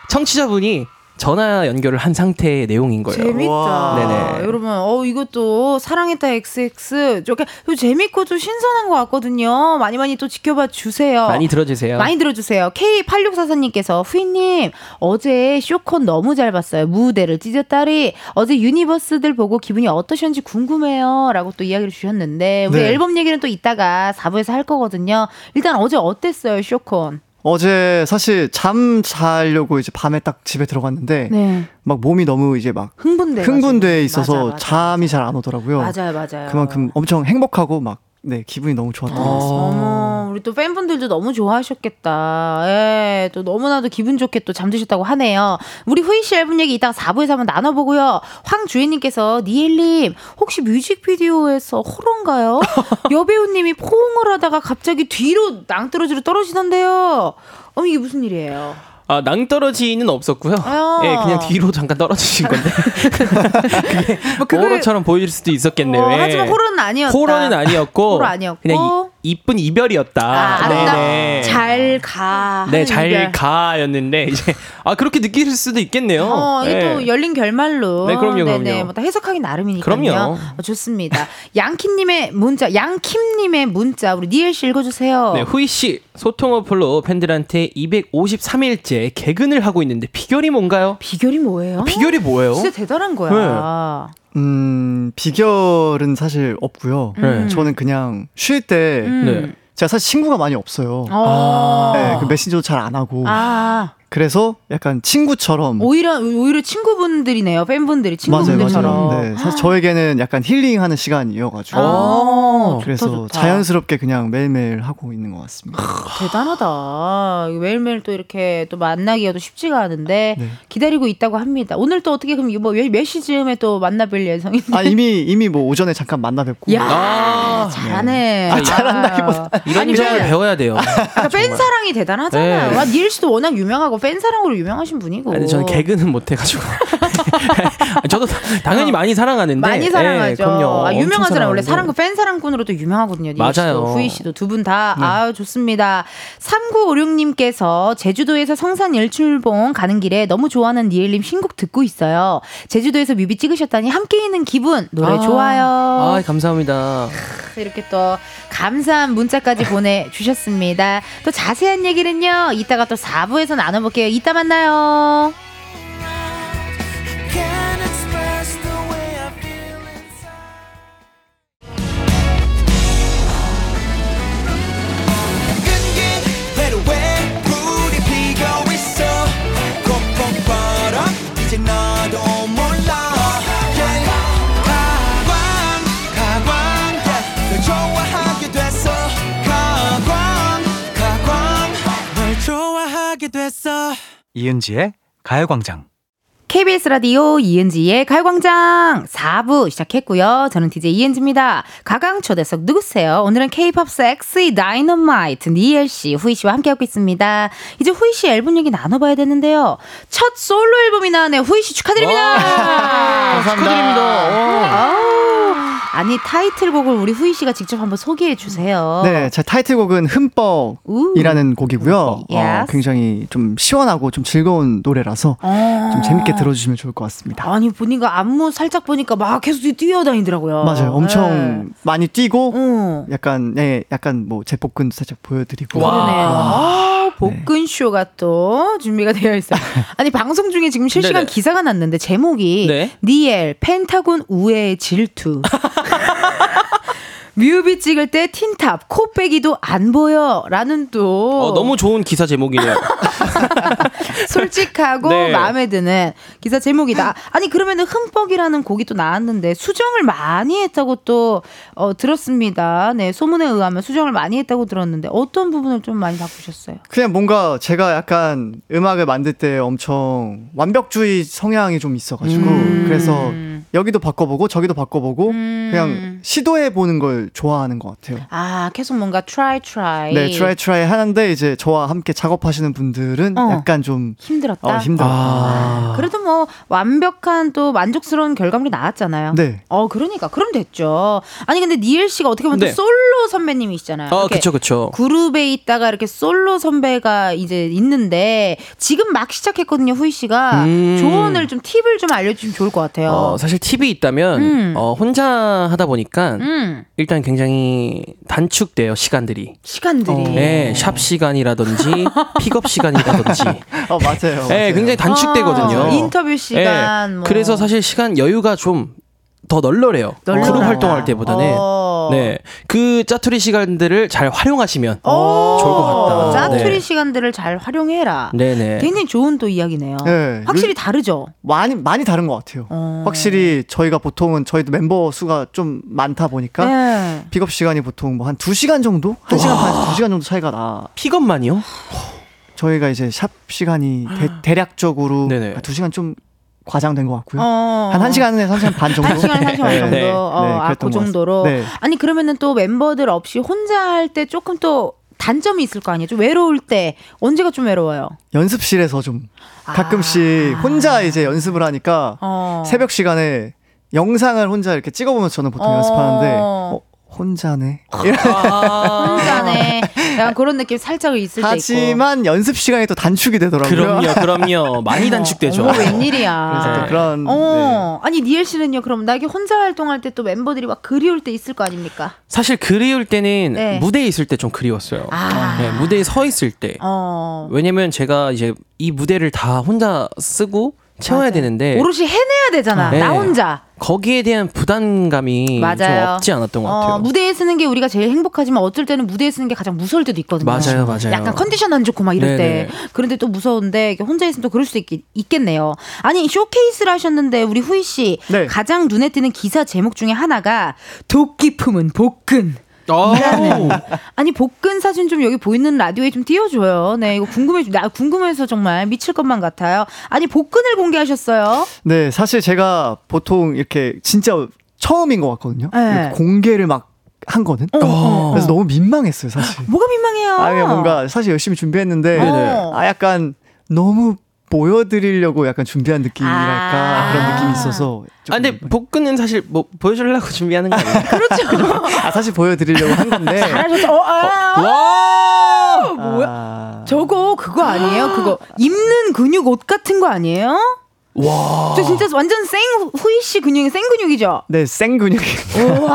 Speaker 5: 청취자분이 전화 연결을 한 상태의 내용인 거예요.
Speaker 1: 재밌다.
Speaker 5: 네네.
Speaker 1: 여러분, 어, 이것도 사랑했다 XX. 또 재밌고 좀 신선한 것 같거든요. 많이 많이 또 지켜봐 주세요.
Speaker 5: 많이 들어주세요.
Speaker 1: 많이 들어주세요. K8644님께서 후이님 어제 쇼콘 너무 잘 봤어요. 무대를 찢었다리 어제 유니버스들 보고 기분이 어떠셨는지 궁금해요. 라고 또 이야기를 주셨는데 우리
Speaker 6: 네.
Speaker 1: 앨범 얘기는 또 이따가 4부에서 할 거거든요. 일단 어제 어땠어요 쇼콘?
Speaker 6: 어제 사실 잠 자려고 이제 밤에 딱 집에 들어갔는데
Speaker 1: 네.
Speaker 6: 막 몸이 너무 이제 막
Speaker 1: 흥분돼.
Speaker 6: 흥분돼 있어서
Speaker 1: 맞아, 맞아.
Speaker 6: 잠이 잘 안 오더라고요.
Speaker 1: 맞아요, 맞아요.
Speaker 6: 그만큼 엄청 행복하고 막 네, 기분이 너무 좋았던 것 같습니다.
Speaker 1: 우리 또 팬분들도 너무 좋아하셨겠다. 예, 또 너무나도 기분 좋게 또 잠드셨다고 하네요. 우리 후이 씨 앨범 얘기 이따가 4부에서 한번 나눠보고요. 황주혜님께서, 니엘님, 혹시 뮤직비디오에서 호러인가요? 여배우님이 포옹을 하다가 갑자기 뒤로 낭떠러지로 떨어지던데요. 어머, 이게 무슨 일이에요?
Speaker 5: 아, 낭떠러지는 없었고요.
Speaker 1: 아.
Speaker 5: 예, 그냥 뒤로 잠깐 떨어지신 건데. 그게
Speaker 1: 뭐 그걸-
Speaker 5: 호러처럼 보일 수도 있었겠네요.
Speaker 1: 어,
Speaker 5: 예.
Speaker 1: 하지만 호러는 아니었다.
Speaker 5: 호러는 아니었고,
Speaker 1: 호러 아니었고.
Speaker 5: 그냥 이, 이쁜 이별이었다.
Speaker 1: 아,
Speaker 5: 네네.
Speaker 1: 잘 가.
Speaker 5: 네, 잘
Speaker 1: 이별.
Speaker 5: 가였는데 이제 아 그렇게 느낄 수도 있겠네요.
Speaker 1: 어, 이게
Speaker 5: 네.
Speaker 1: 또 열린 결말로.
Speaker 5: 네, 그럼요, 그럼요.
Speaker 1: 뭐다 해석하기 나름이니까요.
Speaker 5: 그럼요.
Speaker 1: 어, 좋습니다. 양킴님의 문자, 양킴님의 문자, 우리 니엘 씨 읽어주세요.
Speaker 5: 네, 후이 씨 소통 어플로 팬들한테 253일째 개근을 하고 있는데 비결이 뭔가요?
Speaker 1: 비결이 뭐예요?
Speaker 5: 비결이 뭐예요?
Speaker 1: 진짜 대단한 거야.
Speaker 6: 음, 비결은 사실 없고요.
Speaker 5: 네.
Speaker 6: 저는 그냥 쉴때
Speaker 1: 음.
Speaker 5: 네.
Speaker 6: 제가 사실 친구가 많이 없어요.
Speaker 1: 어.
Speaker 6: 네, 그 메신저도 잘 안 하고.
Speaker 1: 아,
Speaker 6: 그래서 약간 친구처럼
Speaker 1: 오히려, 오히려 친구분들이네요. 팬분들이
Speaker 6: 맞아요,
Speaker 1: 친구분들처럼.
Speaker 6: 맞아요. 네, 사실 저에게는 약간 힐링하는 시간이어가지고
Speaker 1: 아,
Speaker 6: 그래서
Speaker 1: 좋다, 좋다.
Speaker 6: 자연스럽게 그냥 매일매일 하고 있는 것 같습니다.
Speaker 1: 대단하다. 매일매일 또 이렇게 또 만나기가 쉽지가 않은데
Speaker 6: 네.
Speaker 1: 기다리고 있다고 합니다. 오늘 또 어떻게 그럼 뭐몇 몇 시쯤에 또 만나뵐 예정인데?
Speaker 6: 아 이미 이미 뭐 오전에 잠깐 만나 뵙고
Speaker 1: 야,
Speaker 5: 아,
Speaker 1: 잘하네.
Speaker 6: 아, 잘한다기보다.
Speaker 5: 이런 점을
Speaker 1: 팬-
Speaker 5: 배워야 돼요.
Speaker 1: 그러니까 팬 사랑이 대단하잖아요.
Speaker 5: 네.
Speaker 1: 아, 니엘 씨도 워낙 유명하고 팬 사랑으로 유명하신 분이고.
Speaker 5: 아니, 저는 개그는 못 해가지고. 저도 당연히 많이 사랑하는데.
Speaker 1: 어. 많이 사랑하죠.
Speaker 5: 예, 그럼요.
Speaker 1: 아, 유명한 사람 원래. 사랑과 팬 사랑꾼으로도 유명하거든요. 니엘 씨도,
Speaker 5: 맞아요. 네.
Speaker 1: 후이 씨도 두 분 다. 아유 좋습니다. 3956님께서 제주도에서 성산 일출봉 가는 길에 너무 좋아하는 니엘님 신곡 듣고 있어요. 제주도에서 뮤비 찍으셨다니 함께 있는 기분 노래
Speaker 5: 아,
Speaker 1: 좋아요.
Speaker 5: 아, 감사합니다.
Speaker 1: 이렇게 또 감사한 문자까지 보내주셨습니다. 또 자세한 얘기는요, 이따가 또 4부에서 나눠볼게요. 이따 만나요.
Speaker 9: 이은지의 가요광장.
Speaker 1: KBS 라디오 이은지의 가요광장 4부 시작했고요. 저는 DJ 이은지입니다. 가광 초대석 누구세요? 오늘은 K-pop 섹시 다이너마이트 니엘 씨, 후이 씨와 함께하고 있습니다. 이제 후이 씨 앨범 얘기 나눠봐야 되는데요. 첫 솔로 앨범이 나왔네요. 후이 씨 축하드립니다.
Speaker 6: 감사합니다.
Speaker 5: 축하드립니다.
Speaker 1: 아우, 아니 타이틀곡을 우리 후이 씨가 직접 한번 소개해 주세요.
Speaker 6: 네, 제 타이틀곡은 흠뻑이라는 곡이고요. 어. 굉장히 좀 시원하고 좀 즐거운 노래라서 좀 재밌게 들 어주시면 좋을 것 같습니다.
Speaker 1: 아니 보니까 안무 살짝 보니까 막 계속 뛰어다니더라고요.
Speaker 6: 맞아요. 엄청
Speaker 1: 네.
Speaker 6: 많이 뛰고
Speaker 1: 응.
Speaker 6: 약간 네, 약간 뭐 제 복근 살짝 보여드리고.
Speaker 1: 그러네요. 아, 복근 쇼가 또 준비가 되어 있어요. 아니 방송 중에 지금 실시간
Speaker 5: 네네.
Speaker 1: 기사가 났는데 제목이
Speaker 5: 네.
Speaker 1: 니엘 펜타곤 우애의 질투. 뮤비 찍을 때 틴탑 코 빼기도 안 보여 라는 또
Speaker 5: 어, 너무 좋은 기사 제목이네요.
Speaker 1: 솔직하고
Speaker 5: 네.
Speaker 1: 마음에 드는 기사 제목이다. 아니 그러면은 흠뻑이라는 곡이 또 나왔는데 수정을 많이 했다고 또 어, 들었습니다. 네 소문에 의하면 수정을 많이 했다고 들었는데 어떤 부분을 좀 많이 바꾸셨어요?
Speaker 6: 그냥 뭔가 제가 약간 음악을 만들 때 엄청 완벽주의 성향이 좀 있어가지고
Speaker 1: 음.
Speaker 6: 그래서 여기도 바꿔보고 저기도 바꿔보고 그냥 시도해 보는 걸 좋아하는 것 같아요.
Speaker 1: 아 계속 뭔가 try try.
Speaker 6: 네, try try 하는데 이제 저와 함께 작업하시는 분들은
Speaker 1: 어.
Speaker 6: 약간 좀
Speaker 1: 힘들었다.
Speaker 6: 어, 힘들었다.
Speaker 1: 그래도 뭐 완벽한 또 만족스러운 결과물이 나왔잖아요.
Speaker 6: 네.
Speaker 1: 어 그러니까 그럼 됐죠. 아니 근데 니엘 씨가 어떻게 보면
Speaker 5: 네.
Speaker 1: 또 솔로 선배님이시잖아요.
Speaker 5: 어,
Speaker 1: 이렇게
Speaker 5: 그쵸, 그쵸.
Speaker 1: 그룹에 있다가 이렇게 솔로 선배가 이제 있는데 지금 막 시작했거든요. 후이 씨가
Speaker 5: 음.
Speaker 1: 조언을 좀 팁을 좀 알려주시면 좋을 것 같아요.
Speaker 5: 어, 사실 팁이 있다면
Speaker 1: 음.
Speaker 5: 어, 혼자 하다 보니까
Speaker 1: 음
Speaker 5: 일단 굉장히 단축돼요 시간들이.
Speaker 1: 시간들이.
Speaker 5: 네, 샵 시간이라든지 픽업 시간이라든지.
Speaker 6: 어 맞아요.
Speaker 5: 네, 굉장히 단축되거든요.
Speaker 1: 어, 인터뷰 시간.
Speaker 5: 네,
Speaker 1: 뭐.
Speaker 5: 그래서 사실 시간 여유가 좀 더 널널해요. 그룹 활동할 때보다는.
Speaker 1: 어.
Speaker 5: 네, 그 짜투리 시간들을 잘 활용하시면
Speaker 1: 어,
Speaker 5: 좋을 것 같다.
Speaker 1: 짜투리
Speaker 5: 네.
Speaker 1: 시간들을 잘 활용해라.
Speaker 5: 네네.
Speaker 1: 굉장히 좋은 또 이야기네요.
Speaker 6: 네,
Speaker 1: 확실히
Speaker 6: 요-
Speaker 1: 다르죠.
Speaker 6: 많이 많이 다른 것 같아요.
Speaker 1: 어.
Speaker 6: 확실히 저희가 보통은 저희도 멤버 수가 좀 많다 보니까
Speaker 1: 네.
Speaker 6: 픽업 시간이 보통 뭐 한 2시간 정도? 1시간 반에서 2시간 정도 차이가 나.
Speaker 5: 픽업만이요?
Speaker 6: 저희가 이제 샵 시간이 대, 략적으로
Speaker 5: 네네.
Speaker 6: 2시간 좀 과장된 것 같고요.
Speaker 1: 어.
Speaker 6: 한 1시간에서 1시간 반 정도?
Speaker 1: 한 시간, 한 시간
Speaker 6: 네.
Speaker 1: 정도.
Speaker 6: 네.
Speaker 1: 어,
Speaker 6: 네,
Speaker 1: 아,
Speaker 6: 그것
Speaker 1: 정도로.
Speaker 6: 네.
Speaker 1: 아니, 그러면은 또 멤버들 없이 혼자 할 때 조금 또 단점이 있을 거 아니에요? 좀 외로울 때. 언제가 좀 외로워요?
Speaker 6: 연습실에서 좀 가끔씩 혼자 이제 연습을 하니까
Speaker 1: 아. 어.
Speaker 6: 새벽 시간에 영상을 혼자 이렇게 찍어보면서 저는 보통
Speaker 1: 어.
Speaker 6: 연습하는데 어, 혼자네.
Speaker 1: 혼자네. 약간 그런 느낌 살짝 있을 때 있고.
Speaker 6: 하지만 연습 시간이 또 단축이 되더라고요.
Speaker 5: 그럼요, 그럼요. 많이 단축되죠.
Speaker 1: 어머, 웬일이야.
Speaker 6: 또 그런
Speaker 1: 어, 아니 니엘 씨는요. 그럼 나에게 혼자 활동할 때 또 멤버들이 막 그리울 때 있을 거 아닙니까?
Speaker 5: 사실 그리울 때는
Speaker 1: 네.
Speaker 5: 무대에 있을 때 좀 그리웠어요.
Speaker 1: 아.
Speaker 5: 네, 무대에 서 있을 때.
Speaker 1: 어.
Speaker 5: 왜냐면 제가 이제 이 무대를 다 혼자 쓰고 채워야 되는데
Speaker 1: 오롯이 해내야 되잖아.
Speaker 5: 네.
Speaker 1: 나 혼자.
Speaker 5: 거기에 대한 부담감이
Speaker 1: 맞아요.
Speaker 5: 좀 없지 않았던 것 같아요.
Speaker 1: 어, 무대에 쓰는 게 우리가 제일 행복하지만 어쩔 때는 무대에 쓰는 게 가장 무서울 때도 있거든요.
Speaker 5: 맞아요, 맞아요.
Speaker 1: 약간 컨디션 안 좋고 막 이럴
Speaker 5: 네네.
Speaker 1: 때. 그런데 또 무서운데 혼자 있으면 또 그럴 수도 있, 있겠네요. 아니 쇼케이스를 하셨는데 우리 후이 씨
Speaker 6: 네.
Speaker 1: 가장 눈에 띄는 기사 제목 중에 하나가 도끼 품은 복근. 이라는. 아니 복근 사진 좀 여기 보이는 라디오에 좀 띄워줘요. 네 이거 궁금해 나 궁금해서 정말 미칠 것만 같아요. 아니 복근을 공개하셨어요.
Speaker 6: 네, 사실 제가 보통 이렇게 진짜 처음인 것 같거든요.
Speaker 1: 네.
Speaker 6: 공개를 막 한 거는.
Speaker 1: 어.
Speaker 6: 그래서 너무 민망했어요, 사실.
Speaker 1: 뭐가 민망해요?
Speaker 6: 아, 뭔가 사실 열심히 준비했는데
Speaker 1: 네네.
Speaker 6: 아 약간 너무 보여드리려고 약간 준비한 느낌이랄까
Speaker 1: 아.
Speaker 6: 그런 느낌이 있어서
Speaker 5: 아, 근데 복근은 사실 뭐 보여주려고 준비하는 거 아니에요?
Speaker 6: 아 사실 보여드리려고 한 건데
Speaker 1: 잘하셨어. 어, 아,
Speaker 5: 와!
Speaker 1: 뭐야?
Speaker 6: 아,
Speaker 1: 저거 그거 아니에요? 그거 입는 근육 옷 같은 거 아니에요?
Speaker 5: 와.
Speaker 1: 저 진짜 완전 생 후이 씨 근육이 생 근육이죠.
Speaker 6: 네, 생 근육이.
Speaker 1: 우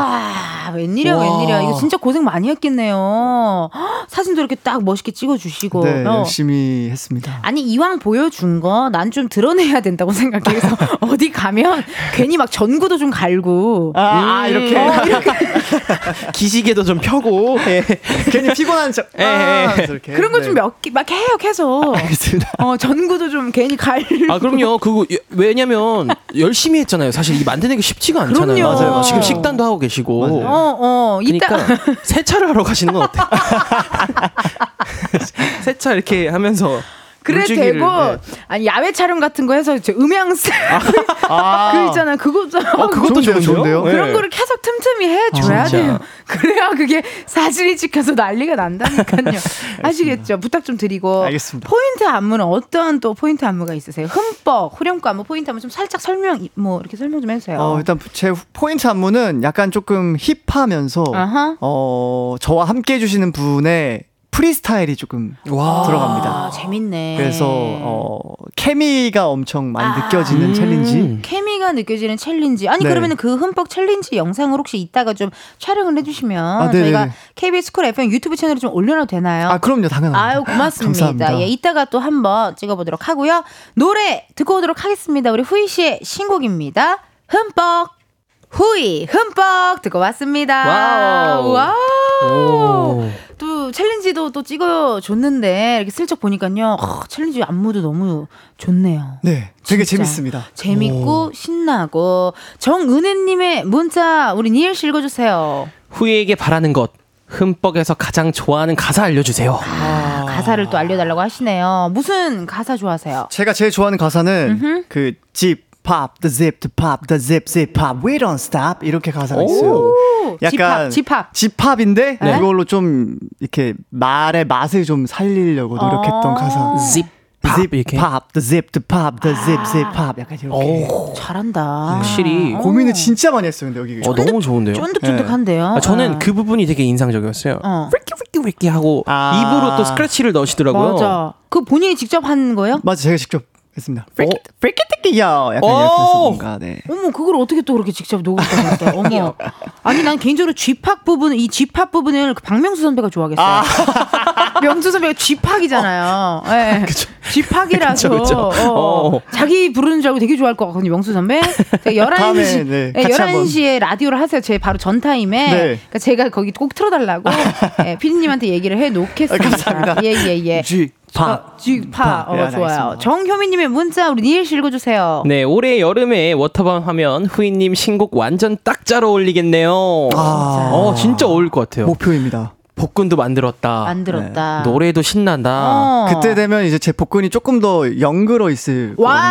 Speaker 1: 와 웬일이야
Speaker 5: 와.
Speaker 1: 웬일이야 이거 진짜 고생 많이 했겠네요. 헉, 사진도 이렇게 딱 멋있게 찍어주시고.
Speaker 6: 네,
Speaker 1: 어.
Speaker 6: 열심히 했습니다.
Speaker 1: 아니 이왕 보여준 거 난 좀 드러내야 된다고 생각해. 그래서 어디 가면 괜히 막 전구도 좀 갈고.
Speaker 6: 아, 아, 이렇게.
Speaker 1: 어, 이렇게
Speaker 5: 기시계도 좀 펴고. 예.
Speaker 6: 괜히 피곤한 척.
Speaker 5: 예, 예.
Speaker 6: 아, 이렇게.
Speaker 1: 그런 거
Speaker 6: 네.
Speaker 1: 좀몇 개 막 해요 계속.
Speaker 6: 알겠습니다.
Speaker 1: 어 전구도 좀 괜히 갈.
Speaker 5: 아 그럼요. 그거 예, 왜냐면 열심히 했잖아요. 사실 이 만드는 게 쉽지가 않잖아요.
Speaker 1: 그럼요. 맞아요, 맞아요.
Speaker 5: 지금 식단도 하고 계시고.
Speaker 6: 맞아요.
Speaker 1: 어, 어, 이따.
Speaker 5: 그러니까 세차를 하러 가시는 건 어때요? 세차 이렇게 하면서
Speaker 1: 그래 되고
Speaker 5: 네.
Speaker 1: 아니 야외 촬영 같은 거 해서 저 음향스
Speaker 6: 아.
Speaker 1: 그 있잖아 그거 좀
Speaker 5: 어, 그것도
Speaker 6: 좋은데요,
Speaker 5: 좋은데요?
Speaker 6: 좋은데요?
Speaker 5: 네.
Speaker 1: 그런 거를 계속 틈틈이 해줘야
Speaker 5: 아.
Speaker 1: 돼요. 그래야 그게 사진이 찍혀서 난리가 난다니까요. 아시겠죠? 부탁 좀 드리고.
Speaker 6: 알겠습니다.
Speaker 1: 포인트 안무는 어떤 또 포인트 안무가 있으세요? 흠뻑, 후렴구 안무 포인트 안무 좀 살짝 설명, 뭐 이렇게 설명 좀 해주세요.
Speaker 6: 어, 일단 제 포인트 안무는 약간 조금 힙하면서
Speaker 1: 아하.
Speaker 6: 어, 저와 함께 해주시는 분의 프리스타일이 조금 들어갑니다.
Speaker 1: 아, 재밌네.
Speaker 6: 그래서 어, 케미가 엄청 많이
Speaker 1: 아.
Speaker 6: 느껴지는
Speaker 5: 음.
Speaker 6: 챌린지.
Speaker 1: 케미가 느껴지는 챌린지. 아니
Speaker 6: 네.
Speaker 1: 그러면은 그 흠뻑 챌린지 영상을 혹시 이따가 좀 촬영을 해주시면
Speaker 6: 아, 네네네.
Speaker 1: 저희가 KBS 쿨 FM 유튜브 채널에 좀 올려놔도 되나요?
Speaker 6: 아 그럼요 당연합니다.
Speaker 1: 아유 고맙습니다.
Speaker 6: 감사합니다.
Speaker 1: 예, 이따가 또 한번 찍어보도록 하고요. 노래 듣고 오도록 하겠습니다. 우리 후이 씨의 신곡입니다. 흠뻑 후이 흠뻑 듣고 왔습니다.
Speaker 5: 와우.
Speaker 1: 와우.
Speaker 5: 오.
Speaker 1: 또 챌린지도 또 찍어줬는데 이렇게 슬쩍 보니까요. 어, 챌린지 안무도 너무 좋네요.
Speaker 6: 네, 되게
Speaker 1: 진짜.
Speaker 6: 재밌습니다.
Speaker 1: 재밌고 신나고 정은혜님의 문자 우리 니엘 씨 읽어주세요.
Speaker 5: 후이에게 바라는 것 흠뻑에서 가장 좋아하는 가사 알려주세요.
Speaker 1: 아, 가사를 또 알려달라고 하시네요. 무슨 가사 좋아하세요?
Speaker 6: 제가 제일 좋아하는 가사는. 그 zip pop the zip the pop the zip zip pop we don't stop 이렇게 가사가 있어요.
Speaker 1: 오,
Speaker 6: 약간
Speaker 1: 집합, 집합.
Speaker 6: 집합 인데
Speaker 1: 네?
Speaker 6: 이걸로 좀 이렇게 말의 맛을 좀 살리려고 노력했던
Speaker 1: 아.
Speaker 6: 가사.
Speaker 5: zip
Speaker 6: zip
Speaker 5: 이렇게?
Speaker 6: pop the zip the pop the zip zip pop 약간 이렇게.
Speaker 5: 오,
Speaker 1: 잘한다.
Speaker 5: 확실히
Speaker 6: 고민을 진짜 많이 했어요. 근데 여기.
Speaker 5: 어, 너무 좋은데요.
Speaker 1: 쫀득쫀득한데요.
Speaker 5: 아, 저는
Speaker 1: 어.
Speaker 5: 그 부분이 되게 인상적이었어요.
Speaker 1: 어.
Speaker 5: 프리끼 프리끼 프리끼 하고
Speaker 6: 아.
Speaker 5: 입으로 또 스크래치를 넣으시더라고요.
Speaker 1: 맞아. 그 본인이 직접 한 거예요?
Speaker 6: 맞아 제가 직접 했습니다.
Speaker 5: 어?
Speaker 6: 프리키 프리키 띠끼야 약간
Speaker 5: 오!
Speaker 6: 이렇게 해서 뭔가 네.
Speaker 1: 어머, 그걸 어떻게 또 그렇게 직접 녹음했어요? 어머. 아니, 난 개인적으로 쥐팍 부분, 이 쥐팍 부분을 그 박명수 선배가 좋아하겠어요.
Speaker 6: 아.
Speaker 1: 명수 선배가 쥐팍이잖아요. 예. 쥐팍이라서.
Speaker 5: 그쵸, 그쵸.
Speaker 1: 어,
Speaker 5: 어.
Speaker 1: 자기 부르는 줄 알고 되게 좋아할 것 같거든요, 명수 선배. 그러니까 11시,
Speaker 6: 다음에, 네,
Speaker 1: 예,
Speaker 6: 같이
Speaker 1: 11시에 라디오를 하세요. 제 바로 전 타임에.
Speaker 6: 네.
Speaker 1: 그러니까 제가 거기 꼭 틀어달라고 예, 피디님한테 얘기를 해 놓겠습니다.
Speaker 6: 아, 감사합니다.
Speaker 1: 예, 예, 예.
Speaker 6: Pop
Speaker 1: 쥐파. 어,
Speaker 6: 네,
Speaker 1: 좋아요. 정효미님의 문자, 우리 니엘 씨 읽어주세요.
Speaker 5: 네, 올해 여름에 워터밤 하면 후이님 신곡 완전 딱 잘 어울리겠네요.
Speaker 6: 아.
Speaker 5: 어, 진짜 어울릴 것 같아요.
Speaker 6: 목표입니다.
Speaker 5: 복근도 만들었다.
Speaker 1: 만들었다.
Speaker 5: 노래도 신난다.
Speaker 1: 어.
Speaker 6: 그때 되면 이제 제 복근이 조금 더 영글어 있을 거거든요.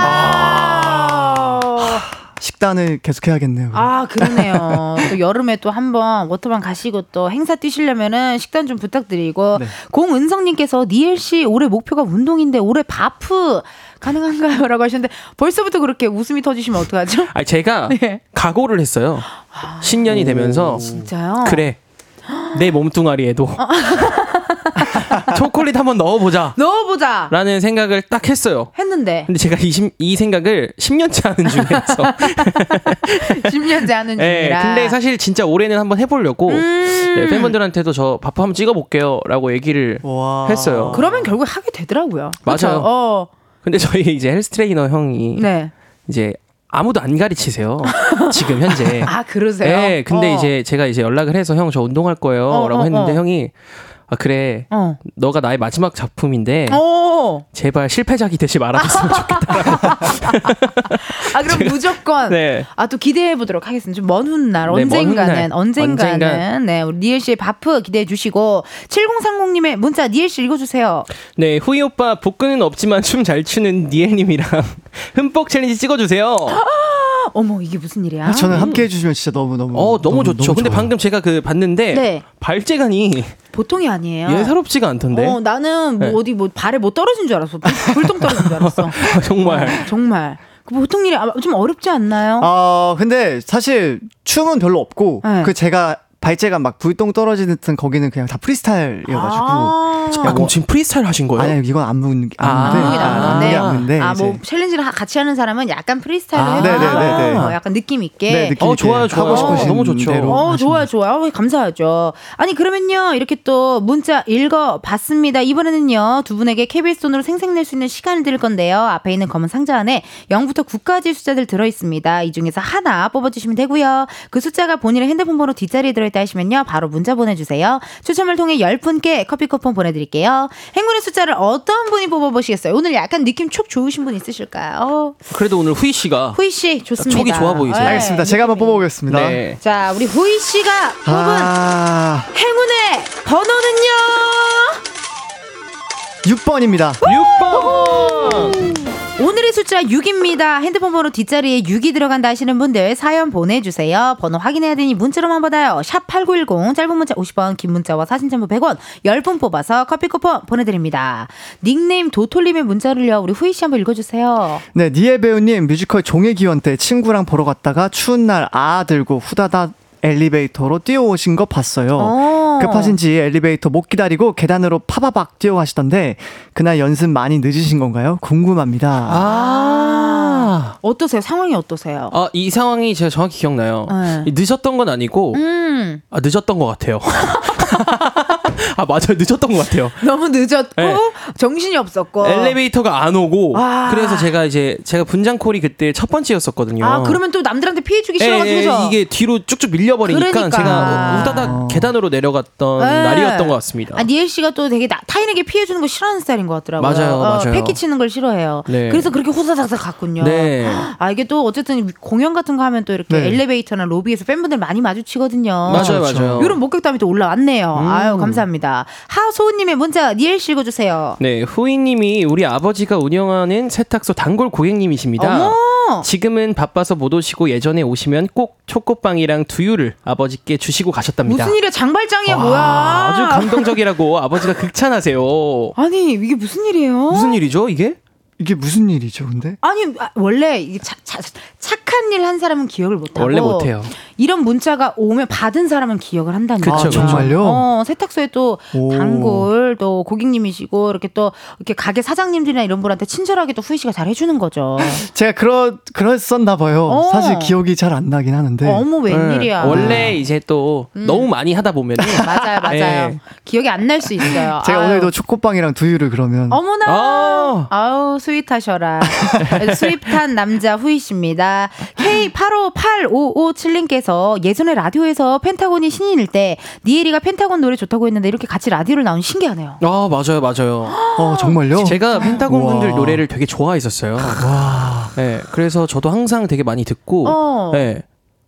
Speaker 1: 와.
Speaker 6: 식단을 계속 해야겠네요.
Speaker 1: 아, 그러네요. 또 여름에 또 한번 워터밤 가시고 또 행사 뛰시려면은 식단 좀 부탁드리고
Speaker 6: 네.
Speaker 1: 공은성님께서 니엘 씨 올해 목표가 운동인데 올해 바프 가능한가요? 라고 하셨는데 벌써부터 그렇게 웃음이 터지시면 어떡하죠?
Speaker 5: 아니, 제가
Speaker 1: 네.
Speaker 5: 각오를 했어요. 신년이 되면서
Speaker 1: 진짜요?
Speaker 5: 그래. 내 몸뚱아리에도 초콜릿 한번 넣어보자.
Speaker 1: 넣어보자.
Speaker 5: 라는 생각을 딱 했어요.
Speaker 1: 했는데
Speaker 5: 근데 제가 이, 심- 이 생각을 10년째 하는 중이라서.
Speaker 1: 10년째 하는
Speaker 5: 네,
Speaker 1: 중이라.
Speaker 5: 근데 사실 진짜 올해는 한번 해보려고
Speaker 1: 음.
Speaker 5: 네, 팬분들한테도 저밥 한번 찍어볼게요. 라고 얘기를
Speaker 6: 와.
Speaker 5: 했어요.
Speaker 1: 그러면 결국 하게 되더라고요. 그쵸?
Speaker 5: 맞아요.
Speaker 1: 어,
Speaker 5: 근데 저희 이제 헬스 트레이너 형이
Speaker 1: 네.
Speaker 5: 이제 아무도 안 가르치세요. 지금 현재.
Speaker 1: 아 그러세요?
Speaker 5: 네, 근데
Speaker 1: 어.
Speaker 5: 이제 제가 이제 연락을 해서 형 저 운동할 거예요.
Speaker 1: 어,
Speaker 5: 라고
Speaker 1: 어,
Speaker 5: 했는데
Speaker 1: 어.
Speaker 5: 형이 아 그래.
Speaker 1: 어.
Speaker 5: 너가 나의 마지막 작품인데
Speaker 1: 어.
Speaker 5: 제발 실패작이 되지 말아줬으면 좋겠다.
Speaker 1: 아 그럼 무조건
Speaker 5: 네.
Speaker 1: 아또 기대해 보도록 하겠습니다. 좀 먼 훗날
Speaker 5: 네, 먼
Speaker 1: 언젠가는
Speaker 5: 훗날.
Speaker 1: 언젠가는
Speaker 5: 언젠간.
Speaker 1: 네 우리 니엘 씨의 바프 기대해 주시고 7030님의 문자 니엘 씨 읽어주세요.
Speaker 5: 네, 후이 오빠 복근은 없지만 춤 잘 추는 니엘님이랑 흠뻑 챌린지 찍어주세요.
Speaker 1: 어머 이게 무슨 일이야?
Speaker 6: 아, 저는 함께 해주시면 진짜 너무 너무
Speaker 5: 어, 너무, 좋죠. 근데
Speaker 6: 좋아요.
Speaker 5: 방금 제가 그 봤는데
Speaker 1: 네.
Speaker 5: 발재간이
Speaker 1: 보통이 아니에요.
Speaker 5: 예사롭지가 않던데.
Speaker 1: 어 나는 뭐
Speaker 5: 네.
Speaker 1: 어디 뭐 발에 뭐 떨어진 줄 알았어. 불- 불똥 떨어진 줄 알았어.
Speaker 5: 정말.
Speaker 1: 어, 정말 그 보통 일이 아마 좀 어렵지 않나요?
Speaker 6: 아 근데 사실 춤은 별로 없고
Speaker 1: 네.
Speaker 6: 그 제가 발재가 막 불똥 떨어지는 듯한 거기는 그냥 다 프리스타일이어가지고
Speaker 1: 아,
Speaker 5: 아, 그럼 지금 프리스타일 하신 거예요?
Speaker 6: 아니 이건 안무는
Speaker 5: 아,
Speaker 6: 안무인데
Speaker 1: 안무긴
Speaker 6: 아,
Speaker 1: 안무인데.
Speaker 6: 안무긴 안무인데
Speaker 1: 아, 뭐
Speaker 6: 이제
Speaker 1: 챌린지를 하- 같이 하는 사람은 약간 프리스타일로
Speaker 5: 아,
Speaker 1: 해서
Speaker 6: 네네네네.
Speaker 1: 어, 약간 느낌 있게
Speaker 6: 네, 느낌
Speaker 5: 어,
Speaker 6: 있게
Speaker 5: 좋아요, 좋아요.
Speaker 6: 하고 싶으신
Speaker 5: 너무 좋죠.
Speaker 6: 대로
Speaker 1: 어, 좋아요, 좋아요. 어, 감사하죠. 아니, 그러면요, 이렇게 또 문자 읽어봤습니다. 이번에는요, 두 분에게 KBS 돈으로 생생낼 수 있는 시간을 드릴 건데요. 앞에 있는 검은 상자 안에 0부터 9까지 숫자들 들어 있습니다. 이 중에서 하나 뽑아주시면 되고요. 그 숫자가 본인의 핸드폰 번호 뒷자리에 들어 있다 하시면요, 바로 문자 보내주세요. 추첨을 통해 10분께 커피 쿠폰 보내드릴게요. 행운의 숫자를 어떤 분이 뽑아보시겠어요? 오늘 약간 느낌 촉 좋으신 분 있으실까요?
Speaker 5: 그래도 오늘 후이 씨가
Speaker 1: 후이 씨, 좋습니다.
Speaker 5: 촉이 좋아 보이세요.
Speaker 1: 네.
Speaker 6: 알겠습니다. 제가 한번 뽑아보겠습니다.
Speaker 5: 네.
Speaker 1: 자, 우리 후이 씨가 뽑은
Speaker 6: 아
Speaker 1: 행운의 번호는요.
Speaker 6: 6번입니다.
Speaker 5: 6번.
Speaker 1: 오늘의 숫자 6입니다. 핸드폰 번호 뒷자리에 6이 들어간다 하시는 분들 사연 보내주세요. 번호 확인해야 되니 문자로만 받아요. 샵 8910 짧은 문자 50원 긴 문자와 사진 첨부 100원 10분 뽑아서 커피 쿠폰 보내드립니다. 닉네임 도톨님의 문자를요. 우리 후이 씨 한번 읽어주세요.
Speaker 6: 네, 니에 배우님 뮤지컬 종의 기원 때 친구랑 보러 갔다가 추운 날 아 들고 후다닥 엘리베이터로 뛰어오신 거 봤어요.
Speaker 1: 어.
Speaker 6: 급하신지 엘리베이터 못 기다리고 계단으로 파바박 뛰어가시던데 그날 연습 많이 늦으신 건가요? 궁금합니다.
Speaker 5: 아.
Speaker 1: 어떠세요? 상황이 어떠세요?
Speaker 5: 아, 이 상황이 제가 정확히 기억나요.
Speaker 1: 네.
Speaker 5: 늦었던 건 아니고,
Speaker 1: 음.
Speaker 5: 아, 늦었던 것 같아요. 아, 맞아요. 늦었던 것 같아요.
Speaker 1: 너무 늦었고
Speaker 5: 네.
Speaker 1: 정신이 없었고
Speaker 5: 엘리베이터가 안 오고,
Speaker 1: 와.
Speaker 5: 그래서 제가 이제, 제가 분장콜이 그때 첫 번째였었거든요.
Speaker 1: 아 그러면 또 남들한테 피해 주기
Speaker 5: 예,
Speaker 1: 싫어가지고
Speaker 5: 예,
Speaker 1: 그죠?
Speaker 5: 이게 뒤로 쭉쭉 밀려버리니까
Speaker 1: 그러니까.
Speaker 5: 제가 우다닥 계단으로 내려갔던
Speaker 1: 네.
Speaker 5: 날이었던 것 같습니다.
Speaker 1: 아, 니엘 씨가 또 되게 나- 타인에게 피해 주는 거 싫어하는 스타일인 것 같더라고요.
Speaker 5: 맞아요,
Speaker 1: 어,
Speaker 5: 맞아요.
Speaker 1: 패기 치는 걸 싫어해요.
Speaker 5: 네.
Speaker 1: 그래서 그렇게 호사닥닥 갔군요.
Speaker 5: 네.
Speaker 1: 아 이게 또 어쨌든 공연 같은 거 하면 또 이렇게
Speaker 5: 네.
Speaker 1: 엘리베이터나 로비에서 팬분들 많이 마주치거든요.
Speaker 5: 맞아요, 맞아요.
Speaker 1: 이런 목격담이 또 올라왔네요.
Speaker 5: 음.
Speaker 1: 아유 감사합니다. 하소은님의 문자 니엘 씨 읽어주세요.
Speaker 5: 네, 후이님이 우리 아버지가 운영하는 세탁소 단골 고객님이십니다.
Speaker 1: 어머!
Speaker 5: 지금은 바빠서 못 오시고 예전에 오시면 꼭 초코빵이랑 두유를 아버지께 주시고 가셨답니다.
Speaker 1: 무슨 일이야 장발장이야
Speaker 5: 와,
Speaker 1: 뭐야?
Speaker 5: 아주 감동적이라고 아버지가 극찬하세요.
Speaker 1: 아니 이게 무슨 일이에요?
Speaker 5: 무슨 일이죠, 이게?
Speaker 6: 이게 무슨 일이죠, 근데?
Speaker 1: 아니 아, 원래 이게 차- 차- 착한 일 한 사람은 기억을 못하고
Speaker 5: 원래 못해요.
Speaker 1: 이런 문자가 오면 받은 사람은 기억을 한다는 거죠.
Speaker 5: 그쵸. 정말요?
Speaker 1: 어, 세탁소에 또
Speaker 6: 오.
Speaker 1: 단골 또 고객님이시고 이렇게 또 이렇게 가게 사장님들이나 이런 분한테 친절하게 또 후이 씨가 잘 해주는 거죠.
Speaker 6: 제가 그러 그랬었나 봐요.
Speaker 1: 어.
Speaker 6: 사실 기억이 잘 안 나긴 하는데.
Speaker 1: 어머 웬일이야?
Speaker 5: 네, 원래 이제 또
Speaker 1: 음.
Speaker 5: 너무 많이 하다 보면
Speaker 1: 맞아요, 맞아요.
Speaker 5: 예.
Speaker 1: 기억이 안 날 수 있어요.
Speaker 6: 제가
Speaker 1: 아유.
Speaker 6: 오늘도 초코빵이랑 두유를 그러면
Speaker 1: 어머나.
Speaker 5: 아.
Speaker 1: 아우 sweet하셔라. sweet한 남자 후이 씨입니다. K858557님께서 예전에 라디오에서 펜타곤이 신인일 때 니엘이가 펜타곤 노래 좋다고 했는데 이렇게 같이 라디오를 나온 신기하네요.
Speaker 5: 아 맞아요 맞아요.
Speaker 6: 어 정말요?
Speaker 5: 제가 펜타곤
Speaker 6: 우와.
Speaker 5: 분들 노래를 되게 좋아했었어요. 네, 그래서 저도 항상 되게 많이 듣고,
Speaker 1: 어.
Speaker 5: 네.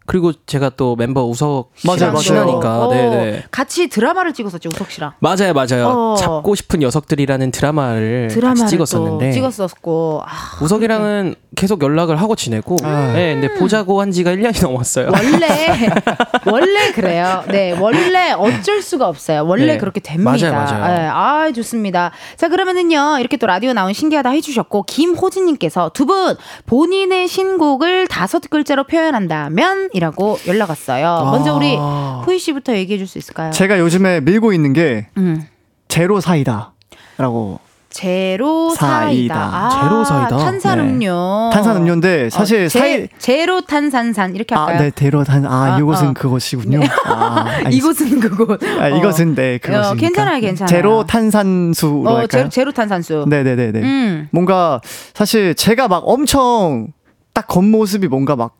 Speaker 5: 그리고 제가 또 멤버 우석
Speaker 6: 맞아요.
Speaker 5: 친하니까,
Speaker 1: 어,
Speaker 5: 네, 네.
Speaker 1: 같이 드라마를 찍었었죠 우석 씨랑.
Speaker 5: 맞아요, 맞아요.
Speaker 1: 어.
Speaker 5: 잡고 싶은 녀석들이라는 드라마를
Speaker 1: 드라마를
Speaker 5: 찍었었는데
Speaker 1: 또 찍었었고 아,
Speaker 5: 우석이랑은 계속 연락을 하고 지내고, 네, 근데 보자고 한 지가 1년이 넘었어요.
Speaker 1: 원래 원래 그래요. 네, 원래 어쩔 수가 없어요. 원래
Speaker 5: 네.
Speaker 1: 그렇게 됩니다.
Speaker 5: 맞아요, 맞아요.
Speaker 1: 네, 아, 좋습니다. 자, 그러면은요. 이렇게 또 라디오 나온 신기하다 해 주셨고 김호진 님께서 두 분 본인의 신곡을 다섯 글자로 표현한다면 이라고 연락 왔어요. 먼저 우리 후이 씨부터 얘기해 줄 수 있을까요?
Speaker 6: 제가 요즘에 밀고 있는 게
Speaker 1: 음.
Speaker 6: 제로 사이다라고
Speaker 1: 제로
Speaker 6: 사이다.
Speaker 1: 아,
Speaker 5: 제로 사이다?
Speaker 1: 탄산음료.
Speaker 6: 탄산음료인데 사실
Speaker 1: 어, 제,
Speaker 6: 사이
Speaker 1: 제로 탄산산 이렇게 할까요?
Speaker 6: 아, 네, 제로 탄 아,
Speaker 1: 아,
Speaker 6: 이곳은
Speaker 1: 어.
Speaker 6: 그것이군요. 아, 알겠습니다.
Speaker 1: 이곳은 그곳.
Speaker 6: 아, 이것은 네,
Speaker 1: 어,
Speaker 6: 그것이니까.
Speaker 1: 괜찮아요, 괜찮아요.
Speaker 6: 제로 탄산수로
Speaker 1: 어,
Speaker 6: 할까요?
Speaker 1: 제로, 제로 탄산수.
Speaker 6: 네 네 네 네.
Speaker 1: 음.
Speaker 6: 뭔가 사실 제가 막 엄청 딱 겉모습이 뭔가 막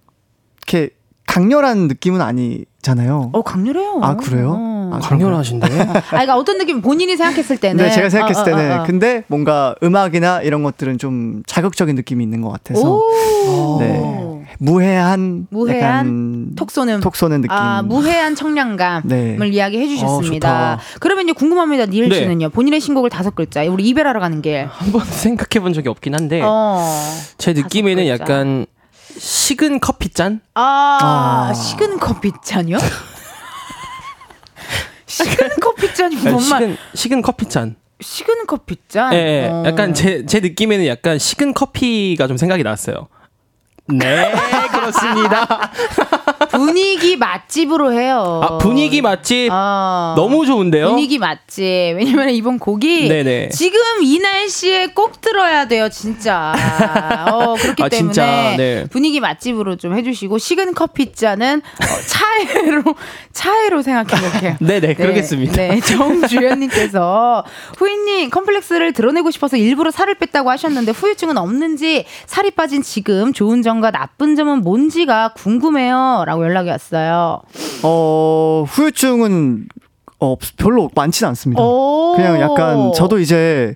Speaker 6: 이렇게 강렬한 느낌은 아니잖아요.
Speaker 1: 어 강렬해요.
Speaker 6: 아 그래요? 아,
Speaker 5: 강렬하신데?
Speaker 1: 아, 그러니까 어떤 느낌 본인이 생각했을 때는.
Speaker 6: 네, 제가 생각했을
Speaker 1: 어, 어,
Speaker 6: 때는
Speaker 1: 어, 어.
Speaker 6: 근데 뭔가 음악이나 이런 것들은 좀 자극적인 느낌이 있는 것 같아서
Speaker 1: 오.
Speaker 6: 네 무해한
Speaker 1: 무해한 톡 쏘는
Speaker 6: 톡 쏘는 느낌.
Speaker 1: 아 무해한 청량감을
Speaker 6: 네.
Speaker 1: 이야기해 주셨습니다.
Speaker 6: 어.
Speaker 1: 그러면 이제 궁금합니다. 니엘
Speaker 5: 네.
Speaker 1: 씨는요. 본인의 신곡을 다섯 글자. 우리 이별하러 가는 길.
Speaker 5: 한번 생각해 본 적이 없긴 한데,
Speaker 1: 어.
Speaker 5: 제 느낌에는
Speaker 1: 글자.
Speaker 5: 약간 식은 커피 잔?
Speaker 1: 아,
Speaker 6: 아.
Speaker 1: 식은 커피 잔이요? 식은 커피 잔이
Speaker 5: 네,
Speaker 1: 뭔 말?
Speaker 5: 식은, 식은 커피 잔.
Speaker 1: 식은 커피 잔.
Speaker 5: 예, 예.
Speaker 1: 어.
Speaker 5: 약간 제, 제 느낌에는 약간 식은 커피가 좀 생각이 났어요. 네, 그렇습니다.
Speaker 1: 분위기 맛집으로 해요.
Speaker 5: 아, 분위기 맛집
Speaker 1: 어.
Speaker 5: 너무 좋은데요?
Speaker 1: 분위기 맛집. 왜냐면 이번 곡이
Speaker 5: 네네.
Speaker 1: 지금 이 날씨에 꼭 들어야 돼요, 진짜. 어, 그렇기
Speaker 5: 아,
Speaker 1: 때문에
Speaker 5: 진짜, 네.
Speaker 1: 분위기 맛집으로 좀 해주시고 식은 커피 잔은 어, 차회로 차회로 생각해 볼게요.
Speaker 5: 네네, 그러겠습니다.
Speaker 1: 네, 정주현님께서 후이님 컴플렉스를 드러내고 싶어서 일부러 살을 뺐다고 하셨는데 후유증은 없는지 살이 빠진 지금 좋은 점과 나쁜 점은 뭔지가 궁금해요 라고 연락이 왔어요.
Speaker 6: 어 후유증은 어 별로 많지는 않습니다.
Speaker 1: 오.
Speaker 6: 그냥 약간 저도 이제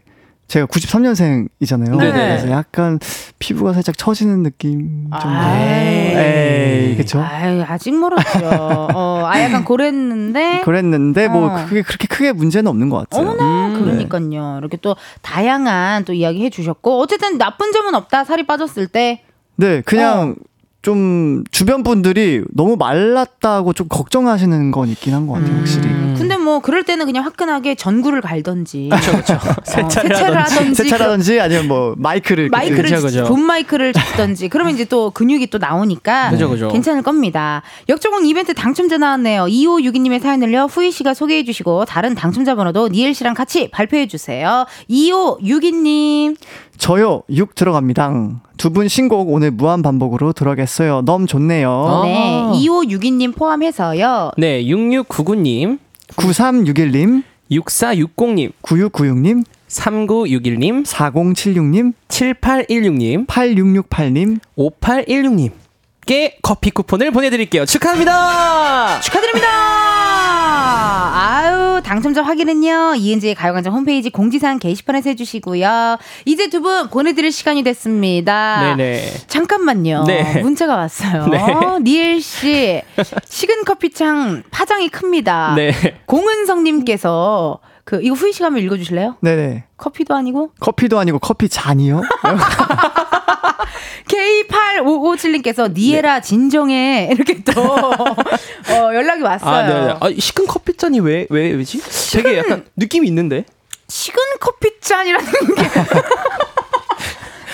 Speaker 6: 제가 93년생이잖아요.
Speaker 1: 네네.
Speaker 6: 그래서 약간 피부가 살짝 처지는 느낌 정도.
Speaker 1: 아이.
Speaker 6: 에이, 그쵸?
Speaker 1: 아이, 아직 멀었죠. 어, 아 약간 고랬는데
Speaker 6: 그랬는데 뭐
Speaker 1: 어.
Speaker 6: 그게 그렇게 크게 문제는 없는 것 같아요.
Speaker 1: 어머나
Speaker 5: 음.
Speaker 1: 그러니까요. 이렇게 또 다양한 또 이야기 해주셨고 어쨌든 나쁜 점은 없다. 살이 빠졌을 때.
Speaker 6: 네, 그냥 좀 주변 분들이 너무 말랐다고 좀 걱정하시는 건 있긴 한 것 같아요, 확실히.
Speaker 1: 근데 뭐 그럴 때는 그냥 화끈하게 전구를 갈던지.
Speaker 6: 그렇죠, 그렇죠.
Speaker 1: 어, 세차를 하던지.
Speaker 6: 세차라든지 아니면 뭐 마이크를
Speaker 1: 마이크를
Speaker 6: 그죠, 그죠.
Speaker 1: 본 마이크를 잡던지 그러면 이제 또 근육이 또 나오니까
Speaker 6: 그죠, 그죠.
Speaker 1: 괜찮을 겁니다. 역조공 이벤트 당첨자 나왔네요. 2562님의 사연을요 후이 씨가 소개해 주시고 다른 당첨자 번호도 니엘 씨랑 같이 발표해 주세요. 2562님.
Speaker 6: 저요 6 들어갑니다. 두 분 신곡 오늘 무한 반복으로 들어가겠어요. 너무 좋네요.
Speaker 1: 네, 2562님 포함해서요.
Speaker 5: 네, 6699님,
Speaker 6: 9361님,
Speaker 5: 6460님,
Speaker 6: 9696님,
Speaker 5: 3961님,
Speaker 6: 4076님,
Speaker 5: 7816님,
Speaker 6: 8668님,
Speaker 5: 5816님 께 커피 쿠폰을 보내드릴게요. 축하합니다!
Speaker 1: 축하드립니다. 당첨자 확인은요 이은지의 가요광장 홈페이지 공지사항 게시판에서 해주시고요. 이제 두 분 보내드릴 시간이 됐습니다.
Speaker 5: 네네.
Speaker 1: 잠깐만요.
Speaker 5: 네.
Speaker 1: 문자가 왔어요.
Speaker 5: 네.
Speaker 1: 니엘 씨 식은 커피창 파장이 큽니다.
Speaker 5: 네.
Speaker 1: 공은성님께서 그 이거 후이 씨가 한번 읽어주실래요?
Speaker 6: 네네.
Speaker 1: 커피도 아니고
Speaker 6: 커피도 아니고 커피 잔이요?
Speaker 1: K8557님께서 니에라 진정해 이렇게 또 어, 연락이 왔어요.
Speaker 5: 아, 네, 네. 아, 시큰 커피잔이 왜, 왜, 왜지? 되게 약간 느낌이 있는데?
Speaker 1: 식은 커피잔이라는 게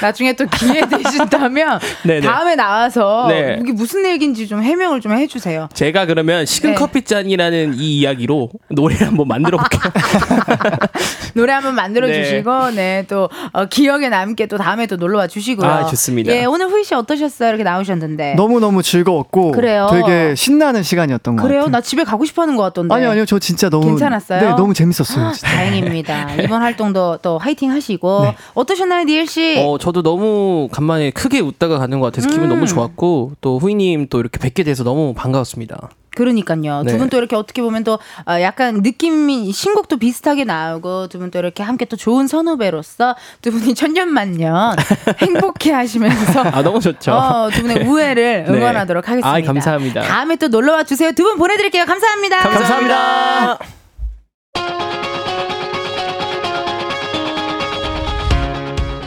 Speaker 1: 나중에 또 기회 되신다면
Speaker 5: 네네.
Speaker 1: 다음에 나와서
Speaker 5: 네.
Speaker 1: 이게 무슨 얘기인지 좀 해명을 좀 해주세요.
Speaker 5: 제가 그러면 식은
Speaker 1: 네.
Speaker 5: 커피 잔이라는 이 이야기로 노래를 한번 만들어 볼게요.
Speaker 1: 노래 한번 만들어
Speaker 5: 네.
Speaker 1: 주시고 네또 어, 기억에 남게 또 다음에 또 놀러 와 주시고요.
Speaker 6: 아, 좋습니다.
Speaker 1: 예 오늘 후이 씨 어떠셨어요? 이렇게 나오셨는데.
Speaker 6: 너무 너무 즐거웠고
Speaker 1: 그래요.
Speaker 6: 되게 신나는 시간이었던 것
Speaker 1: 그래요?
Speaker 6: 같아요.
Speaker 1: 나 집에 가고 싶어하는 것 같던데.
Speaker 6: 아니요, 아니요. 저 진짜 너무
Speaker 1: 괜찮았어요?
Speaker 6: 네, 너무 재밌었어요.
Speaker 1: 아,
Speaker 6: 진짜.
Speaker 1: 다행입니다. 이번 활동도 또 화이팅 하시고
Speaker 6: 네.
Speaker 1: 어떠셨나요, 니엘 씨?
Speaker 5: 어, 저도 너무 간만에 크게 웃다가 가는 것 같아서 기분
Speaker 1: 음.
Speaker 5: 너무 좋았고, 또 후이님 또 이렇게 뵙게 돼서 너무 반가웠습니다.
Speaker 1: 그러니까요.
Speaker 5: 네.
Speaker 1: 두분 또 이렇게 어떻게 보면 또 어, 약간 느낌이 신곡도 비슷하게 나오고 두 분 또 이렇게 함께 또 좋은 선후배로서 두 분이 천년만년 행복해 하시면서
Speaker 5: 아, 너무 좋죠.
Speaker 1: 어, 두 분의 우애를
Speaker 5: 네.
Speaker 1: 응원하도록 하겠습니다.
Speaker 5: 아이, 감사합니다.
Speaker 1: 다음에 또 놀러 와 주세요. 두 분 보내드릴게요. 감사합니다.
Speaker 5: 감사합니다.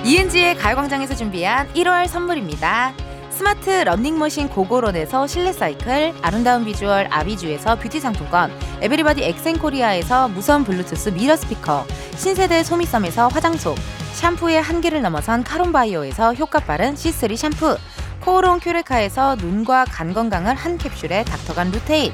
Speaker 1: 이은지의 가요광장에서 준비한 1월 선물입니다. 스마트 러닝머신 고고런에서 실내 사이클, 아름다운 비주얼 아비주에서 뷰티 상품권, 에브리바디 엑센코리아에서 무선 블루투스 미러 스피커, 신세대 소미섬에서 화장솜, 샴푸의 한계를 넘어선 카론바이오에서 효과 빠른 C3 샴푸, 코오롱 큐레카에서 눈과 간 건강을 한 캡슐에 닥터간 루테인,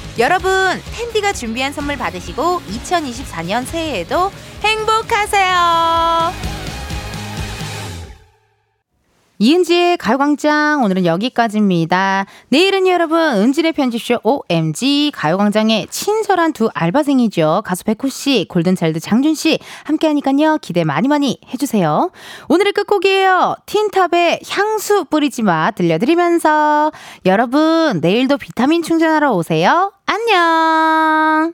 Speaker 1: 여러분, 은디가 준비한 선물 받으시고 2024년 새해에도 행복하세요. 이은지의 가요광장 오늘은 여기까지입니다. 내일은 여러분 은지의 편집쇼 OMG 가요광장의 친절한 두 알바생이죠. 가수 백호씨, 골든차일드 장준씨 함께하니까요. 기대 많이 많이 해주세요. 오늘의 끝곡이에요. 틴탑의 향수 뿌리지마 들려드리면서 여러분 내일도 비타민 충전하러 오세요. 안녕